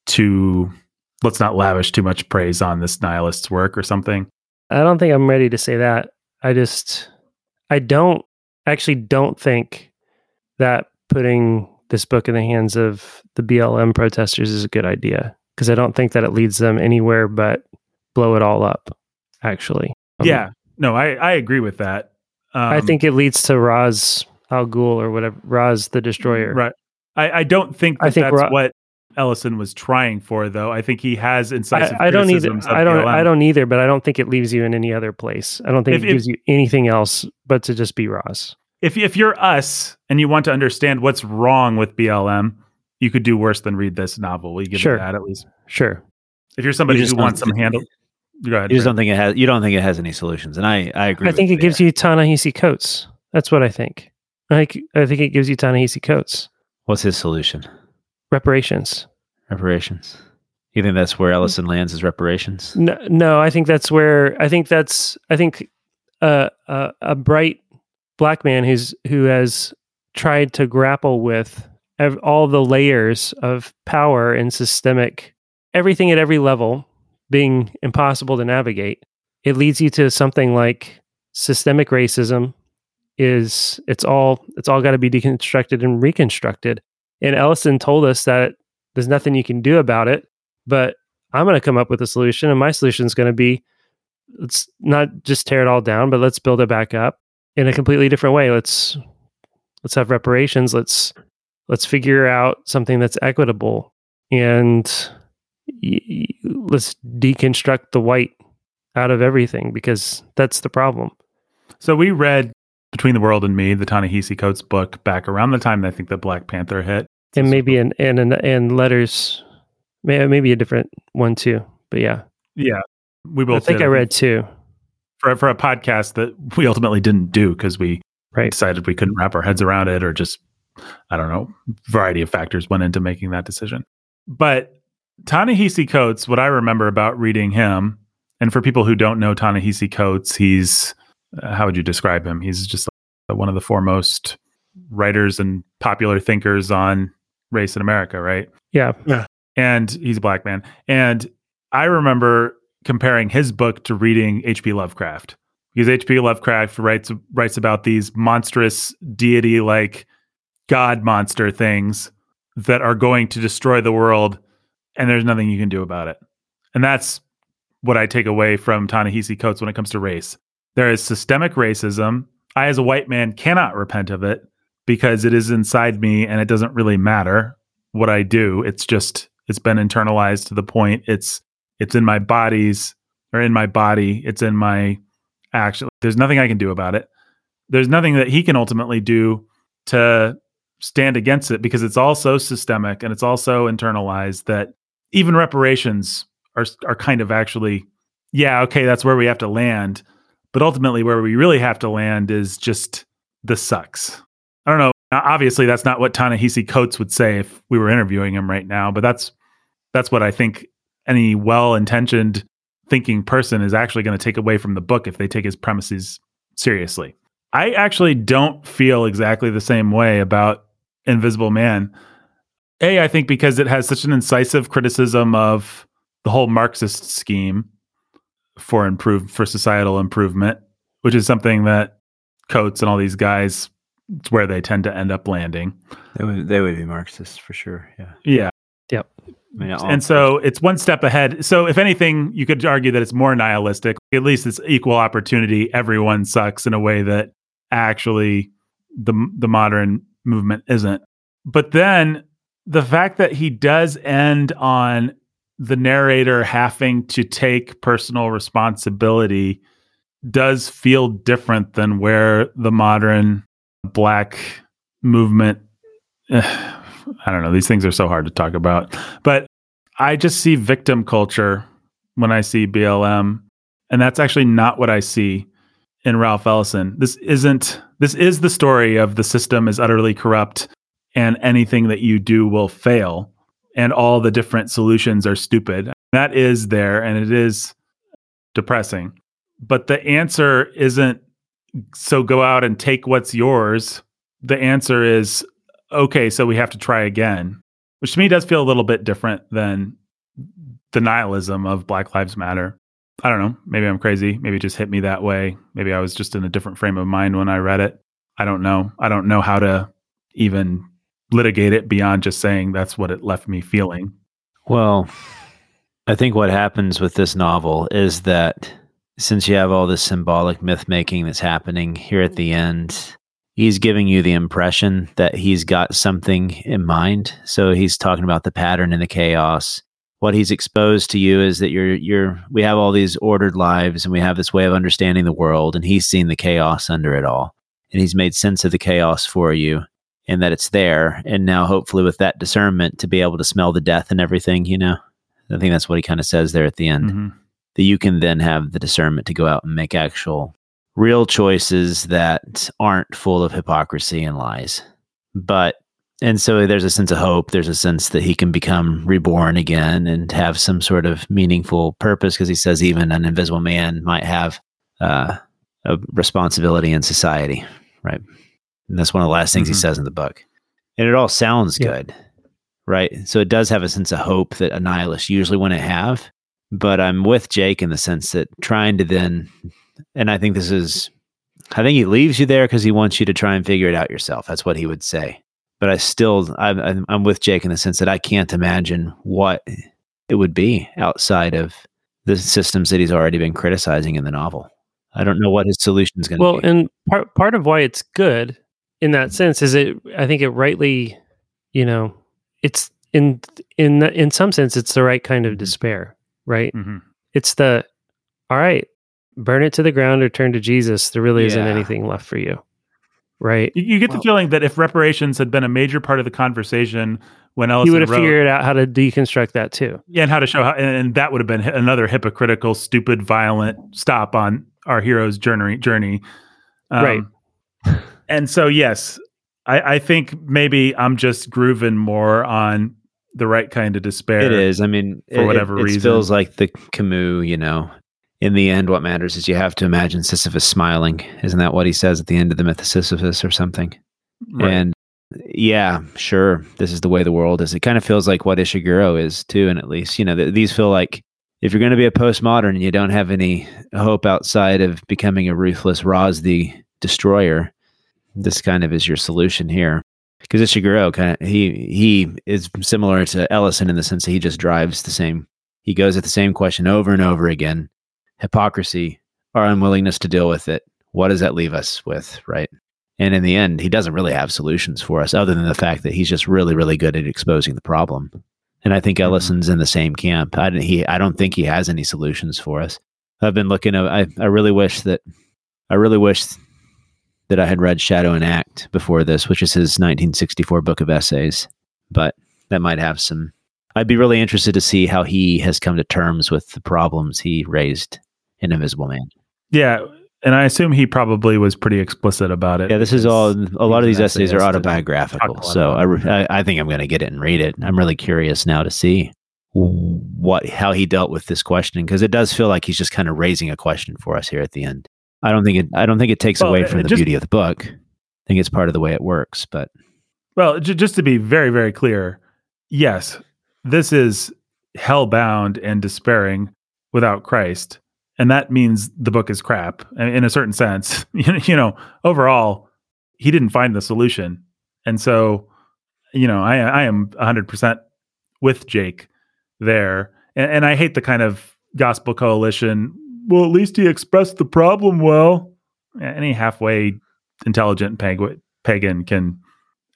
S1: too let's not lavish too much praise on this nihilist's work or something?
S4: I don't think I'm ready to say that. I just, I don't actually don't think that putting this book in the hands of the BLM protesters is a good idea because I don't think that it leads them anywhere but blow it all up. Actually, Um,
S1: yeah. No, I I agree with that. Um,
S4: I think it leads to Ras Al Ghul or whatever Ras the Destroyer.
S1: Right. I, I don't think that
S4: I think
S1: that's
S4: Ro-
S1: what Ellison was trying for, though. I think he has incisive
S4: I, I don't either.
S1: criticisms of
S4: I don't.
S1: BLM.
S4: I don't either. But I don't think it leaves you in any other place. I don't think
S1: If-
S4: it
S1: if-
S4: gives you anything else but to just be Ras.
S1: If if you're us and you want to understand what's wrong with BLM, you could do worse than read this novel. We give
S4: Sure.
S1: it that at least.
S4: Sure.
S1: If you're somebody
S2: You
S1: who wants some handle, go ahead.
S2: You just
S1: Brad.
S2: don't think it has. You don't think it has any solutions, and I I agree.
S4: I think
S2: with
S4: it gives you Ta-Nehisi Coates. That's what I think. I think I think it gives you Ta-Nehisi Coates.
S2: What's his solution?
S4: Reparations.
S2: reparations. You think that's where Ellison lands as reparations?
S4: No, no, I think that's where I think that's I think uh, a a bright black man who's who has tried to grapple with ev- all the layers of power and systemic everything at every level being impossible to navigate. It leads you to something like systemic racism is it's all it's all got to be deconstructed and reconstructed. And Ellison told us that there's nothing you can do about it, but I'm going to come up with a solution and my solution is going to be let's not just tear it all down, but let's build it back up in a completely different way. Let's let's have reparations. Let's let's figure out something that's equitable and y- let's deconstruct the white out of everything because that's the problem.
S1: So we read Between the World and Me, the Ta-Nehisi Coates book, back around the time that I think the Black Panther hit.
S4: And maybe in and and, and letters, may- maybe a different one too. But yeah,
S1: Yeah, we both.
S4: I think. I read two.
S1: for for a podcast that we ultimately didn't do because we
S4: Right.
S1: decided we couldn't wrap our heads around it, or just I don't know, variety of factors went into making that decision. But Ta-Nehisi Coates, what I remember about reading him, and for people who don't know Ta-Nehisi Coates, he's how would you describe him? He's just like one of the foremost writers and popular thinkers on race in America, right?
S4: Yeah.
S1: Yeah, and he's a black man. And I remember comparing his book to reading H.P. Lovecraft because H.P. Lovecraft writes writes about these monstrous deity like god monster things that are going to destroy the world, and there's nothing you can do about it. And that's what I take away from Ta-Nehisi Coates when it comes to race. There is systemic racism. I, as a white man, cannot repent of it because it is inside me and it doesn't really matter what I do. It's just it's been internalized to the point it's it's in my bodies or in my body. It's in my action. There's nothing I can do about it. There's nothing that he can ultimately do to stand against it because it's all so systemic and it's also internalized that even reparations are are kind of actually yeah okay that's where we have to land but ultimately where we really have to land is just the sucks. I don't know. Now, obviously that's not what Ta-Nehisi Coates would say if we were interviewing him right now but that's that's what i think any well-intentioned thinking person is actually going to take away from the book if they take his premises seriously. I actually don't feel exactly the same way about invisible man. A i think because it has such an incisive criticism of the whole marxist scheme for improve for societal improvement which is something that coates and all these guys it's where they tend to end up landing
S2: They would, they would be Marxists for sure. Yeah.
S1: yeah
S4: Yep.
S2: I mean,
S1: and so it's one step ahead. So if anything, you could argue that it's more nihilistic. At least it's equal opportunity. Everyone sucks in a way that actually the the modern movement isn't. But then the fact that he does end on the narrator having to take personal responsibility does feel different than where the modern black movement I don't know. These things are so hard to talk about. But I just see victim culture when I see BLM. And that's actually not what I see in Ralph Ellison. This isn't, this is the story of the system is utterly corrupt and anything that you do will fail and all the different solutions are stupid. That is there and it is depressing. But the answer isn't so go out and take what's yours. The answer is okay, so we have to try again, which to me does feel a little bit different than the nihilism of Black Lives Matter. I don't know. Maybe I'm crazy. Maybe it just hit me that way. Maybe I was just in a different frame of mind when I read it. I don't know. I don't know how to even litigate it beyond just saying that's what it left me feeling.
S2: Well, I think what happens with this novel is that since you have all this symbolic myth making that's happening here at the end, he's giving you the impression that he's got something in mind. So he's talking about the pattern and the chaos. What he's exposed to you is that you're you're we have all these ordered lives and we have this way of understanding the world and he's seen the chaos under it all. And he's made sense of the chaos for you and that it's there. And now hopefully with that discernment to be able to smell the death and everything, you know. I think that's what he kind of says there at the end
S1: Mhm.
S2: that you can then have the discernment to go out and make actual real choices that aren't full of hypocrisy and lies. But and so there's a sense of hope. There's a sense that he can become reborn again and have some sort of meaningful purpose because he says even an invisible man might have uh, a responsibility in society, right? And that's one of the last things he
S1: Mhm.
S2: says in the book. And it all sounds
S4: Yeah.
S2: good, right? So it does have a sense of hope that a nihilist usually wouldn't have. But I'm with Jake in the sense that trying to then, and I think this is, I think he leaves you there because he wants you to try and figure it out yourself. That's what he would say. But I still, I'm, I'm, I'm with Jake in the sense that I can't imagine what it would be outside of the systems that he's already been criticizing in the novel. I don't know what his solution is going to
S4: Well,
S2: be.
S4: Well, and part part of why it's good in that sense is it. I think it rightly, you know, it's in in in some sense it's the right kind of despair, right?
S1: Mhm.
S4: It's the all right, burn it to the ground or turn to Jesus. There really isn't anything left for you, right?
S1: You, you get the feeling that if reparations had been a major part of the conversation when
S4: He
S1: Ellison
S4: would have
S1: wrote,
S4: figured out how to deconstruct that too.
S1: yeah, and how to show how, and, and that would have been another hypocritical, stupid, violent stop on our hero's journey. Journey, Um,
S4: Right.
S1: And so, yes, I, I think maybe I'm just grooving more on the right kind of despair.
S2: It is. I mean,
S1: for
S2: it- it-
S1: whatever
S2: it,
S1: reason.
S2: It feels like the Camus. You know, in the end, what matters is you have to imagine Sisyphus smiling. Isn't that what he says at the end of the myth of Sisyphus or something?
S1: Right.
S2: And yeah, sure, this is the way the world is. It kind of feels like what Ishiguro is too, and at least you know th- these feel like if you're going to be a postmodern and you don't have any hope outside of becoming a ruthless the destroyer, this kind of is your solution here. Because Ishiguro kind of he he is similar to Ellison in the sense that he just drives the same. He goes at the same question over and over again: hypocrisy, our unwillingness to deal with it. What does that leave us with, right? And in the end, he doesn't really have solutions for us other than the fact that he's just really, really good at exposing the problem. And I think
S1: Mhm.
S2: Ellison's in the same camp. I, don't- he, I don't think he has any solutions for us. I've been looking I, I really wish that, I really wish that I had read Shadow and Act before this, which is his 1964 book of essays. But that might have some, I'd be really interested to see how he has come to terms with the problems he raised in Invisible Man.
S1: yeah, and I assume he probably was pretty explicit about it.
S2: Yeah, this is all. A lot of these essays are autobiographical,
S1: talked a lot
S2: so I, I, I think I'm going to get it and read it. I'm really curious now to see what how he dealt with this question because it does feel like he's just kind of raising a question for us here at the end. I don't think it. I don't think it takes
S1: Well,
S2: away
S1: uh,
S2: from the
S1: just-
S2: beauty of the book. I think it's part of the way it works. But
S1: Well, j- just to be very, very clear, yes, this is hell-bound and despairing without Christ, and that means the book is crap in a certain sense. you know, overall, he didn't find the solution, and so, you know, I I am hundred percent with Jake there, and, and I hate the kind of gospel coalition. Well, at least he expressed the problem well. Any halfway intelligent pag- pagan can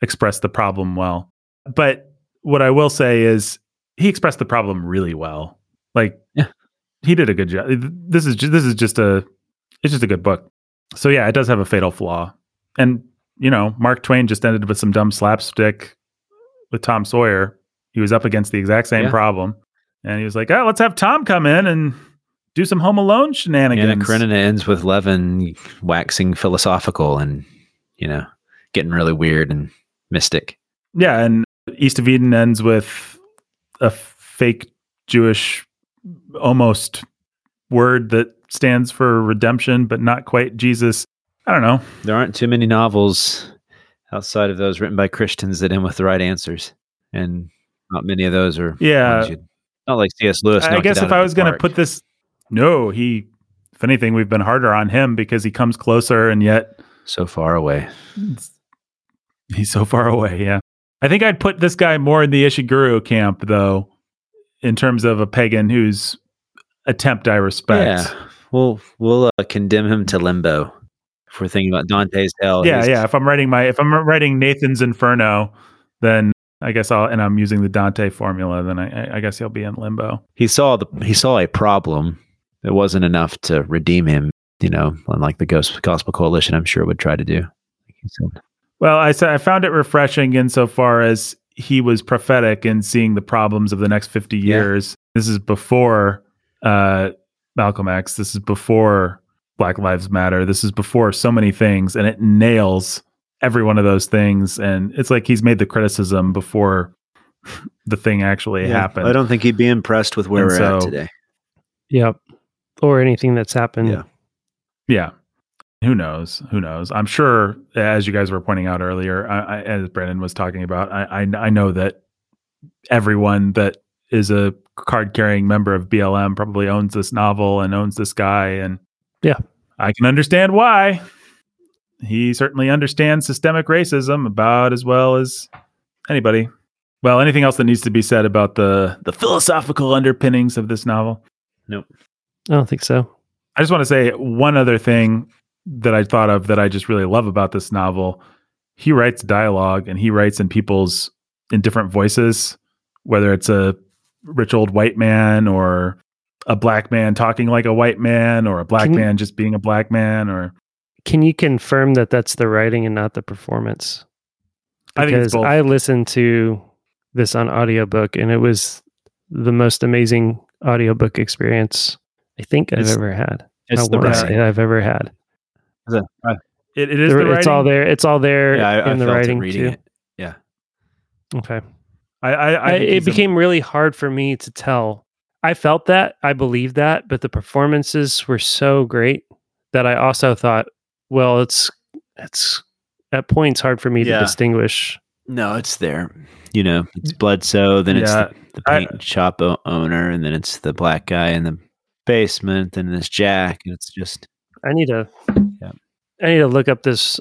S1: express the problem well. But what I will say is he expressed the problem really well. Like
S2: Yeah.
S1: he did a good job. This is just, this is just a it's just a good book. So yeah, it does have a fatal flaw. And you know, Mark Twain just ended with some dumb slapstick with Tom Sawyer. He was up against the exact same
S2: Yeah.
S1: problem. And he was like, "Oh, let's have Tom come in and do some Home Alone shenanigans."
S2: Anna Karenina ends with Levin waxing philosophical and you know getting really weird and mystic.
S1: Yeah, and East of Eden ends with a fake Jewish almost word that stands for redemption, but not quite Jesus. I don't know.
S2: There aren't too many novels outside of those written by Christians that end with the right answers, and not many of those are.
S1: Yeah.
S2: not like C.S. Lewis.
S1: I guess if I was going to put this, no, he. If anything, we've been harder on him because he comes closer, and yet
S2: so far away,
S1: he's so far away. Yeah, I think I'd put this guy more in the Ishiguro camp, though, in terms of a pagan whose attempt I respect.
S2: yeah, we'll we'll uh, condemn him to limbo. If we're thinking about Dante's Hell,
S1: yeah, yeah. If I'm writing my, if I'm writing Nathan's Inferno, then I guess I'll, and I'm using the Dante formula, then I, I- I guess he'll be in limbo.
S2: he saw the he saw a problem. It wasn't enough to redeem him. You know, unlike the Ghost Gospel Coalition, I'm sure would try to do. Like he said.
S1: Well, I said I found it refreshing insofar as he was prophetic in seeing the problems of the next 50
S2: Yeah.
S1: years. This is before uh, Malcolm X. This is before Black Lives Matter. This is before so many things, and it nails every one of those things, and it's like he's made the criticism before the thing actually
S2: Yeah,
S1: happened.
S2: I don't think he'd be impressed with where
S1: And
S2: we're at today.
S4: Yep. Or anything that's happened.
S2: Yeah.
S1: Yeah. Who knows? Who knows? I'm sure, as you guys were pointing out earlier, I, I, as Brandon was talking about, I, I, I know that everyone that is a card carrying member of BLM probably owns this novel and owns this guy. And
S4: Yeah.
S1: I can understand why. He certainly understands systemic racism about as well as anybody. Well, anything else that needs to be said about the the philosophical underpinnings of this novel?
S4: I don't think so.
S1: I just want to say one other thing that I thought of that I just really love about this novel. He writes dialogue and he writes in people's in different voices, whether it's a rich old white man or a black man talking like a white man or a black
S4: Can-
S1: man just being a black man or
S4: Can you confirm that that's the writing and not the performance?
S1: I
S4: Because
S1: both.
S4: I listened to this on audiobook and it was the most amazing audiobook experience I think I've
S1: It's-
S4: ever had.
S2: It's
S4: I
S2: the
S4: wanna
S2: writing.
S4: say I've ever had.
S1: it, it is
S4: There-
S1: the
S4: it's all there. It's all there
S2: Yeah, I, I
S4: in the writing
S2: reading
S4: too.
S2: it. Yeah.
S4: Okay.
S1: I, I, I
S4: I, it
S1: he's a-
S4: became really hard for me to tell. I felt that, I believed that, but the performances were so great that I also thought, well, it's it's at points hard for me
S2: Yeah.
S4: to distinguish.
S2: No, it's there. You know, it's Bledsoe, then it's
S1: Yeah,
S2: the, the
S1: I-
S2: paint shop o- owner, and then it's the black guy and the basement, and this Jack, and it's just
S4: I need to
S2: Yeah.
S4: I need to look up this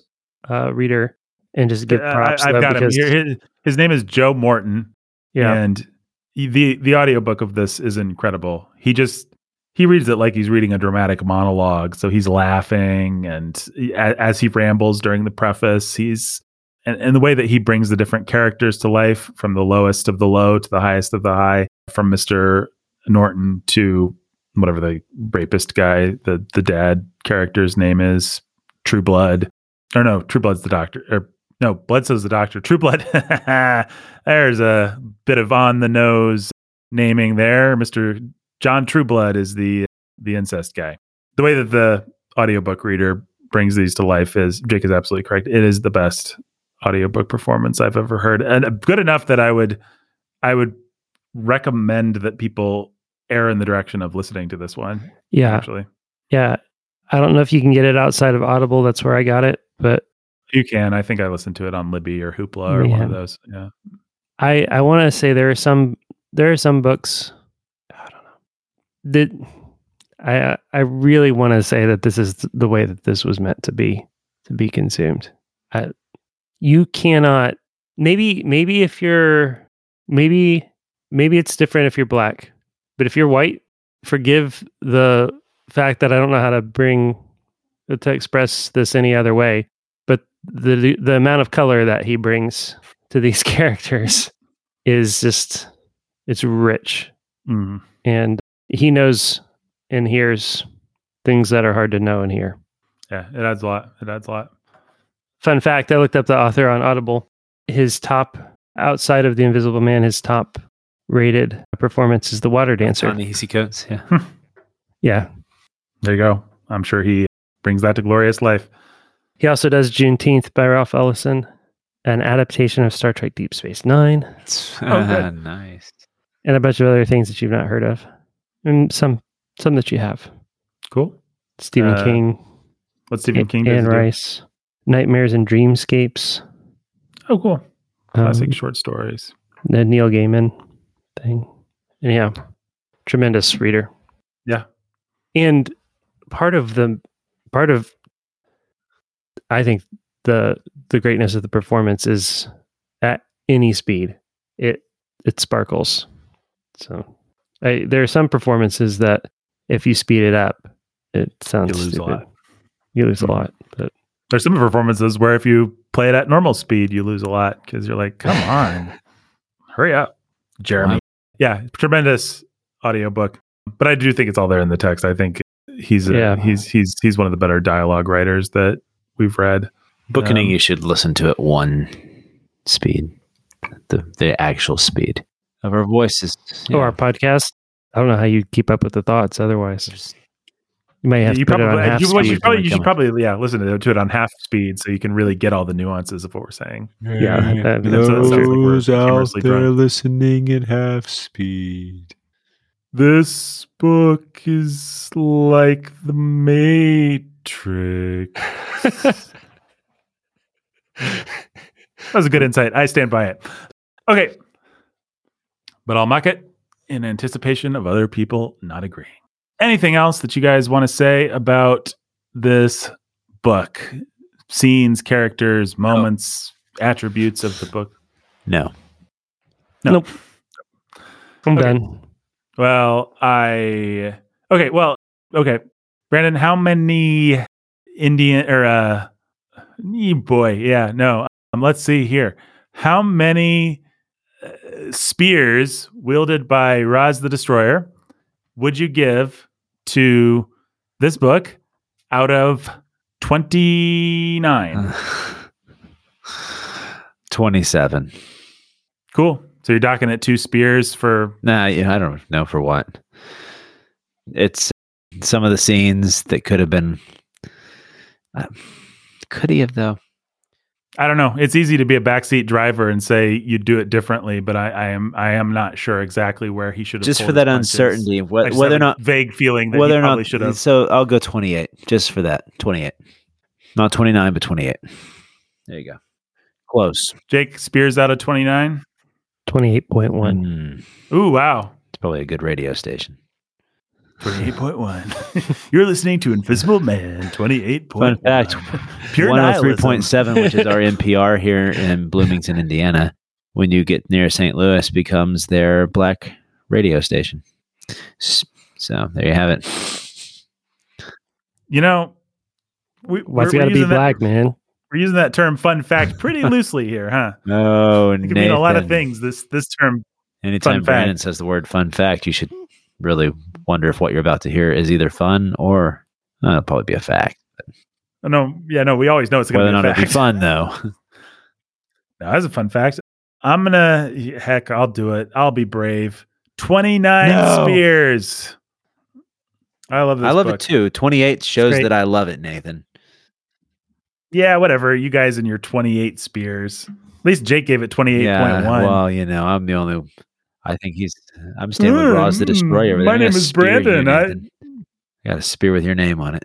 S4: uh, reader and just give
S1: I-
S4: props.
S1: I,
S4: though,
S1: have got him here. His, his name is Joe Morton.
S4: Yeah.
S1: and he- the the audiobook of this is incredible he just he reads it like he's reading a dramatic monologue so he's laughing and he- as he rambles during the preface he's and, and the way that he brings the different characters to life from the lowest of the low to the highest of the high from mr norton to whatever the rapist guy the the dad character's name is Trueblood or no Trueblood's the doctor or no, Bledsoe's the doctor. Trueblood. There's a bit of on the nose naming there. Mr. John Trueblood is the the incest guy. The way that the audiobook reader brings these to life is Jake is absolutely correct. It is the best audiobook performance I've ever heard. And good enough that I would I would recommend that people err in the direction of listening to this one.
S4: yeah.
S1: Actually.
S4: Yeah. I don't know if you can get it outside of Audible. That's where I got it, but
S1: You can. I think I listened to it on Libby or Hoopla or one of those. Yeah.
S4: I I want to say there are some there are some books I don't know that I I really want to say that this is the way that this was meant to be to be consumed. I, you cannot maybe maybe if you're maybe maybe it's different if you're black, but if you're white, forgive the fact that I don't know how to bring to express this any other way. But the the amount of color that he brings to these characters is just it's rich
S1: Mhm.
S4: and he knows and hears things that are hard to know and hear
S1: Yeah. It adds a lot. It adds a lot.
S4: fun fact i looked up the author on audible his top outside of the invisible man his top rated performance is the water dancer
S2: on easy coats. Yeah.
S4: yeah
S1: There you go. I'm sure he brings that to glorious life.
S4: he also does juneteenth by ralph ellison an adaptation of star trek deep space nine
S1: Oh, good.
S2: nice.
S4: and a bunch of other things that you've not heard of and some some that you have
S1: Cool.
S4: stephen
S1: Uh,
S4: king
S1: What's Stephen King does
S4: Anne
S1: do?
S4: rice nightmares and dreamscapes
S1: Oh, cool. Classic
S4: um,
S1: short stories.
S4: the Neil Gaiman thing. And yeah, tremendous reader.
S1: Yeah.
S4: And part of the part of I think the the greatness of the performance is at any speed. It it sparkles. So I, there are some performances that if you speed it up, it sounds
S1: You lose a lot.
S4: You lose
S1: Mhm.
S4: a lot. But
S1: There's some performances where if you play it at normal speed, you lose a lot because you're like, come on, hurry up, Jeremy.
S2: Wow.
S1: Yeah, tremendous audiobook. But I do think it's all there in the text. I think he's a,
S4: Yeah.
S1: he's he's he's one of the better dialogue writers that we've read.
S2: Bookening,
S1: Um,
S2: you should listen to it one speed, the the actual speed of our voices.
S4: oh, our podcast. I don't know how you keep up with the thoughts otherwise.
S2: There's-
S4: You might have
S1: you
S4: to put it
S1: probably,
S4: on half
S1: you, well, you
S4: speed.
S1: probably, you should probably, yeah, listen to it, to it on half speed so you can really get all the nuances of what we're saying.
S4: Yeah, that-
S1: That's- that sounds like we're
S2: Those out there
S1: drunk.
S2: listening at half speed.
S1: This book is like the Matrix. That was a good insight. I stand by it. Okay. But I'll mock it in anticipation of other people not agreeing. Anything else that you guys want to say about this book? Scenes, characters, moments, attributes of the book?
S2: No.
S1: No.
S4: Nope. I'm
S1: Okay.
S4: done.
S1: Well, I okay. Well, okay, Brandon. How many Indian or uh, boy? Yeah, no. Um, let's see here. How many uh, spears wielded by Ras the Destroyer would you give to this book out of twenty nine?
S2: 27.
S1: cool. So you're docking it two spears for
S2: Nah, yeah, I don't know for what. It's some of the scenes that could have been. Uh, could he have, though?
S1: I don't know. It's easy to be a backseat driver and say you do it differently, but I, I am I am not sure exactly where he should have.
S2: Just for that
S1: punches.
S2: uncertainty,
S1: I
S2: wh-
S1: just
S2: whether or not.
S1: vague feeling that
S2: Whether
S1: he
S2: or
S1: probably
S2: not.
S1: should have.
S2: So I'll go 28 just for that. 28. Not 29, but 28. There you go. Close.
S1: Jake Spears out of twenty nine.
S4: 28.1.
S2: Mm,
S1: Ooh, wow.
S2: it's probably a good radio station.
S1: Twenty eight point one. You're listening to Invisible Man. Twenty eight point.
S2: Fun fact
S1: Pure oh nihilism.
S2: 103.7, which is our NPR here in Bloomington, Indiana, when you get near St. Louis, becomes their black radio station. So there you have it.
S1: You know, we,
S4: Why's
S1: we're,
S4: got to be
S1: using that-
S4: black, man?
S1: we're using that term "fun fact" pretty loosely here, huh?
S2: Oh, and
S1: It could mean a lot of things. This this term.
S2: Anytime
S1: Fun fact.
S2: Brandon says the word fun fact, you should really wonder if what you're about to hear is either fun or uh, probably be a fact.
S1: Oh, no, yeah, no. We always know it's going to be
S2: not
S1: a
S2: be
S1: fact.
S2: fun, though.
S1: No, that's a fun fact. I'm gonna heck, I'll do it. I'll be brave. Twenty nine
S2: No.
S1: spears. I love this.
S2: I love
S1: book.
S2: it too. 28 shows that I love it, Nathan.
S1: Yeah, whatever. You guys and your twenty eight spears. At least Jake gave it twenty eight
S2: Yeah,
S1: point one.
S2: well, you know, I'm the only. I think he's. I'm staying with Ras the
S1: Mm,
S2: Destroyer.
S1: my name is Brandon. I-
S2: I got a spear with your name on it.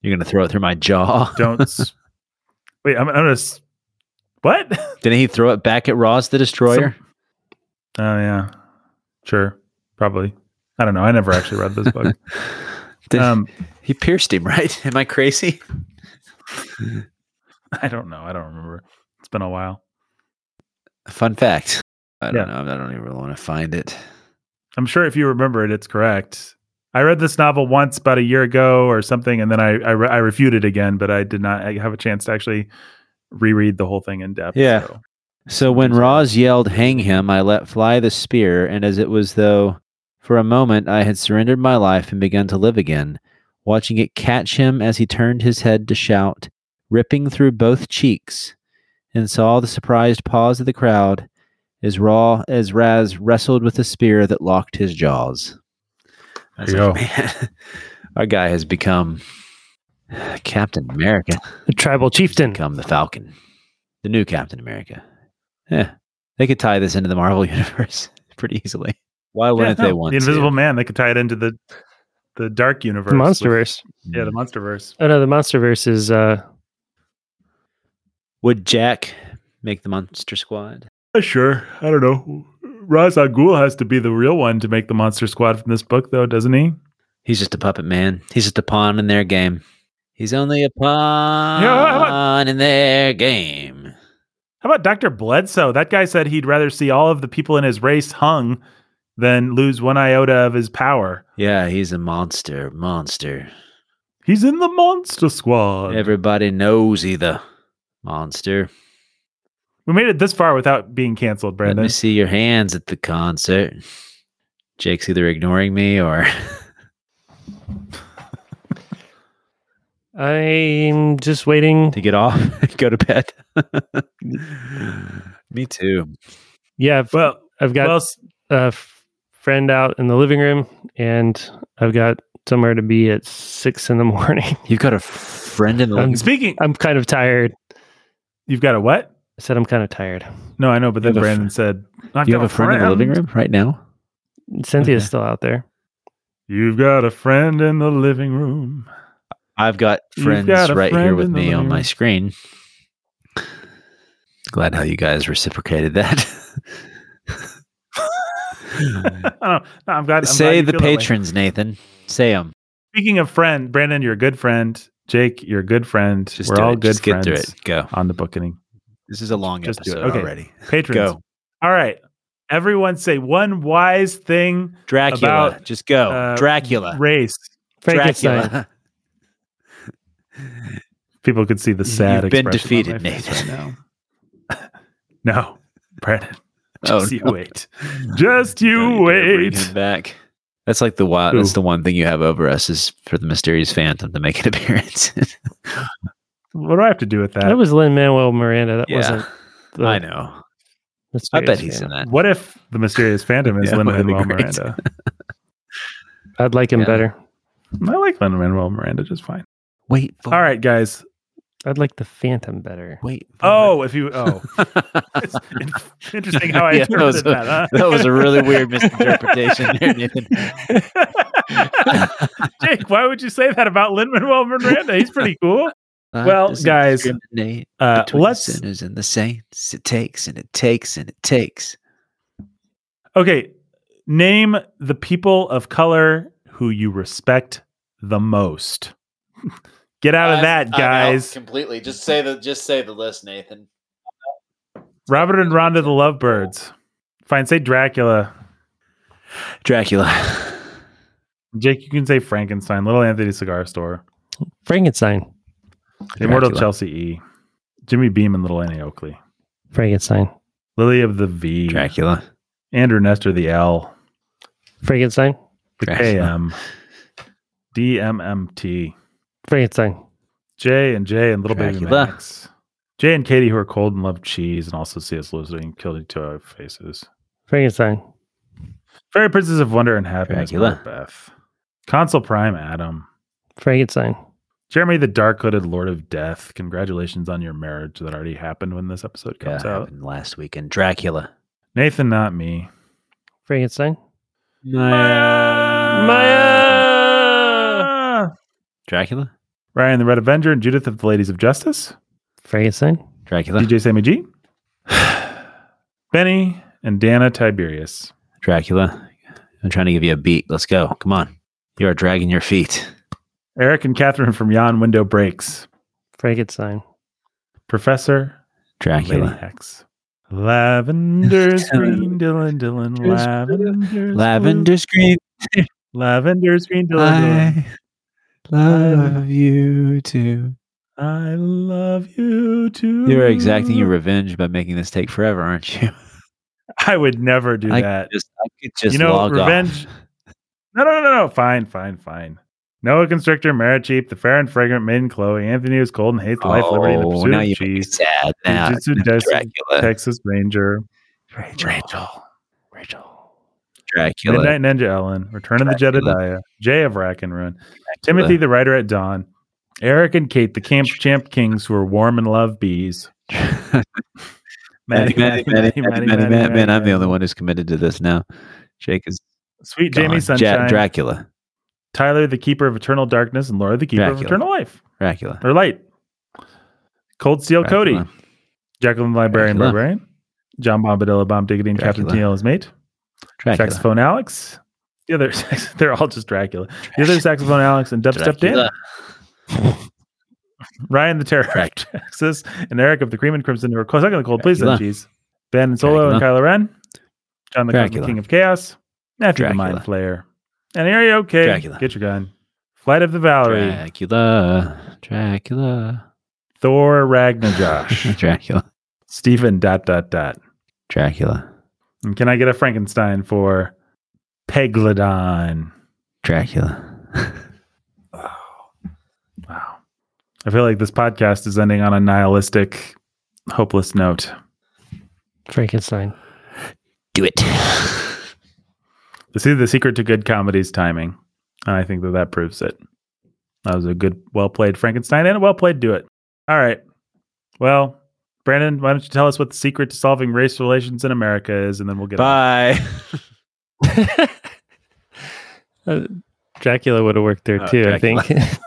S2: You're gonna throw it through my jaw.
S1: Don't. s- Wait, I'm, I'm gonna. s- What?
S2: Didn't he throw it back at Ras the Destroyer?
S1: Oh yeah, sure, probably. I don't know. I never actually read this book.
S2: Did-
S1: um,
S2: he pierced him, right? Am I crazy?
S1: I don't know. I don't remember. It's been a while.
S2: Fun fact. I don't
S1: Yeah.
S2: know. I don't even really want to find it.
S1: I'm sure if you remember it, it's correct. I read this novel once about a year ago or something, and then I I, re- I refuted again, but I did not have a chance to actually reread the whole thing in depth.
S2: Yeah.
S1: so.
S2: So when Ras yelled, Hang him, I let fly the spear, and as it was though for a moment I had surrendered my life and begun to live again, watching it catch him as he turned his head to shout, ripping through both cheeks, and saw the surprised pause of the crowd as Raw as Ras wrestled with a spear that locked his jaws. I was
S1: There you
S2: like, man, our guy has become Captain America
S4: The tribal chieftain.
S2: become the Falcon, the new Captain America. Yeah, they could tie this into the Marvel universe pretty easily. Why wouldn't
S1: Yeah,
S2: they want
S1: the Invisible
S2: to?
S1: Man? They could tie it into the the Dark Universe,
S4: The
S1: with-
S4: Monsterverse.
S1: yeah, the Monsterverse.
S4: Oh no, the Monsterverse is uh
S2: Would Jack make the Monster Squad?
S1: Uh, sure. I don't know. Ra's al Ghul has to be the real one to make the Monster Squad from this book, though, doesn't he?
S2: He's just a puppet man. He's just a pawn in their game. He's only a pawn
S1: about-
S2: in their game.
S1: How about Dr. Bledsoe? That guy said he'd rather see all of the people in his race hung than lose one iota of his power.
S2: Yeah, he's a monster. Monster.
S1: He's in the Monster Squad.
S2: Everybody knows he the monster.
S1: We made it this far without being canceled, Brandon.
S2: Let
S1: Brandon.
S2: me see your hands at the concert. Jake's either ignoring me or
S4: I'm just waiting.
S2: to get off, go to bed. me too.
S4: Yeah, I've,
S1: Well,
S4: I've got
S1: well, s-
S4: a f- friend out in the living room, and I've got somewhere to be at six in the morning.
S2: You've got a friend in the living
S1: Speaking,
S4: I'm kind of tired.
S1: you've got a what?
S4: I said I'm kind of tired.
S1: No, I know, but then
S2: You have a
S1: Brandon said, "I've
S2: You have a friend in the living room right now?
S4: Cynthia's
S2: Okay.
S4: still out there.
S1: You've got a friend in the living room.
S2: I've got friends
S1: got a
S2: right here with me on
S1: living
S2: my screen. Glad how you guys reciprocated that.
S1: I don't know. No, I'm glad. I'm
S2: Say
S1: glad you
S2: the
S1: feel
S2: patrons, Nathan. Say them.
S1: Speaking of friend, Brandon, you're a good friend. Jake, you're a good friend.
S2: Just
S1: We're all
S2: it.
S1: good
S2: Just get
S1: friends
S2: through it. Go.
S1: on the booking.
S2: This is a long
S1: Just
S2: episode
S1: Okay.
S2: already.
S1: Patrons.
S2: Go.
S1: All right. Everyone say one wise thing
S2: Dracula.
S1: About,
S2: Just go.
S1: uh,
S2: Dracula.
S1: race.
S2: Dracula.
S1: People could see the sad
S2: You've been defeated, Nathan.
S1: right now. no.
S2: Oh,
S1: Just you
S2: no.
S1: wait. Just you
S2: Don't you dare bring
S1: wait.
S2: back. That's like the wild. That's the one thing you have over us is for the mysterious phantom to make an appearance.
S1: What do I have to do with that?
S4: That was Lin Manuel Miranda. That
S2: yeah,
S4: wasn't. The
S2: I know. I bet he's in that.
S1: what if the mysterious phantom is
S2: Yeah,
S1: Lin Manuel. Miranda?
S4: I'd like him
S2: Yeah.
S4: better.
S1: I like Lin Manuel Miranda just fine.
S2: Wait. For
S1: All right, guys.
S4: I'd like the Phantom better.
S2: Wait. for
S1: Oh, if you oh, it's interesting how I
S2: Yeah, that was
S1: interpreted
S2: a-
S1: that. huh?
S2: that was a really weird misinterpretation there, Nathan.
S1: Jake, why would you say that about Lin Manuel Miranda? He's pretty cool. Well, guys, Uh,
S2: between
S1: let's
S2: sinners and the saints. It takes and it takes and it takes.
S1: okay. Name the people of color who you respect the most. Get out of that, guys.
S2: completely. Just say the just say the list, Nathan.
S1: Robert and Rhonda the Lovebirds. Fine, say Dracula.
S2: Dracula.
S1: Jake, you can say Frankenstein. Little Anthony Cigar Store.
S4: Frankenstein.
S1: Immortal
S2: Dracula.
S1: Chelsea E. Jimmy Beam and Little Annie Oakley.
S4: Frankenstein.
S1: Lily of the V.
S2: Dracula.
S1: Andrew Nestor the L.
S4: Frankenstein.
S1: The
S2: Dracula.
S1: KM. DMMT.
S4: Frankenstein.
S1: Jay and Jay and Little Baby
S2: Dracula.
S1: Max. Jay and Katie who are cold and love cheese and also C.S. Lewis doing killed each other faces.
S4: Frankenstein.
S1: Fairy Princess of Wonder and Happiness.
S2: Dracula.
S1: Beth. Consul Prime Adam.
S4: Frankenstein.
S1: Jeremy the Dark Hooded Lord of Death. Congratulations on your marriage that already happened when this episode
S2: Yeah,
S1: comes out.
S2: happened last weekend. Dracula.
S1: Nathan, not me.
S4: Frankenstein.
S1: Maya. Maya!
S2: Dracula.
S1: Ryan the Red Avenger and Judith of the Ladies of Justice.
S4: Frankenstein.
S2: Dracula.
S1: DJ Sammy G. Benny and Dana Tiberius.
S2: Dracula. I'm trying to give you a beat. Let's go. Come on. You are dragging your feet.
S1: Eric and Catherine from Yon Window Breaks.
S4: Frankenstein.
S1: Professor Lady
S2: Dracula.
S1: X. Lavender's green, Dylan, Dylan, lavender's
S2: Lavender scream.
S1: blue. Lavender's green, Dylan, Dylan.
S2: I love you too.
S1: I love you too.
S2: You're exacting your revenge by making this take forever, aren't you?
S1: I would never do
S2: I
S1: that.
S2: Could just, I could just
S1: you know,
S2: log
S1: revenge.
S2: off.
S1: No, no, no, no, no. Fine, fine, fine. Noah Constrictor, Maricheap, the fair and fragrant maiden Chloe, Anthony is cold and hates life, liberty, and the
S2: Oh,
S1: pursuit
S2: now
S1: of
S2: you make me
S1: cheese.
S2: sad. Now,
S1: Jujutsu
S2: Dracula.
S1: Texas Ranger,
S2: Rachel.
S4: Rachel.
S2: Dracula.
S1: Midnight Ninja Ellen, Return of the Jedediah, Jay of Rack and Ruin, Timothy the Writer at Dawn, Eric and Kate, the Camp Champ Kings who are warm and love bees.
S2: Manny, Manny, Manny, Manny, Manny, Manny, man. I'm the only one who's committed to this now. Jake is
S1: Sweet. Jamie
S2: Ja-
S1: Sunshine,
S2: Dracula.
S1: Tyler, the Keeper of Eternal Darkness, and Laura, the Keeper of Eternal Life
S2: Dracula.
S1: or Light. Cold Steel Cody, Jacqueline the Librarian
S2: Dracula.
S1: Barbarian, John Bombadilla Bomb Diggity, and Captain
S2: Dracula.
S1: Tennille his mate.
S2: Dracula.
S1: Saxophone Alex. The other, they're all just Dracula. The other saxophone Alex and Dubstep Dan. Ryan the Terror of Texas and Eric of the Cream and Crimson who are close second the cold. Please
S2: Dracula.
S1: then cheese. Ben and Solo and Kylo Ren. John the
S2: Dracula.
S1: King of Chaos. Matthew the Mind Flayer. And are you okay?
S2: Dracula.
S1: Get your gun. Flight of the Valerie.
S2: Dracula. Dracula.
S1: Thor Ragnajosh.
S2: Dracula.
S1: Stephen dot dot dot.
S2: Dracula.
S1: And can I get a Frankenstein for Peglodon?
S2: Dracula.
S1: Wow. I feel like this podcast is ending on a nihilistic, hopeless note.
S4: Frankenstein.
S2: Do it.
S1: The see the secret to good comedy is timing. And I think that that proves it. That was a good, well played Frankenstein and a well played do it. All right. Well, Brandon, why don't you tell us what the secret to solving race relations in America is, and then we'll get on.
S2: Bye.
S4: Uh, Dracula would have worked there
S2: Oh,
S4: too,
S2: Dracula.
S4: I think.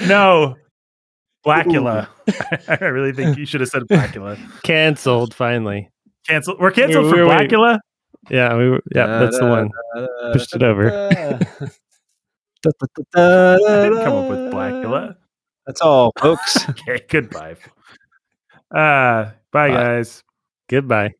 S1: No, Blackula. I really think you should have said Blackula.
S4: Canceled finally.
S1: Cancelled. We're canceled
S4: We-
S1: for
S4: we- we-
S1: Blackula.
S4: Yeah, we were, yeah, that's the one. Pushed it over.
S1: I didn't come up with Blackula.
S2: That's all, folks.
S1: Okay, goodbye. Uh, bye,
S2: Bye.
S1: guys.
S4: Goodbye.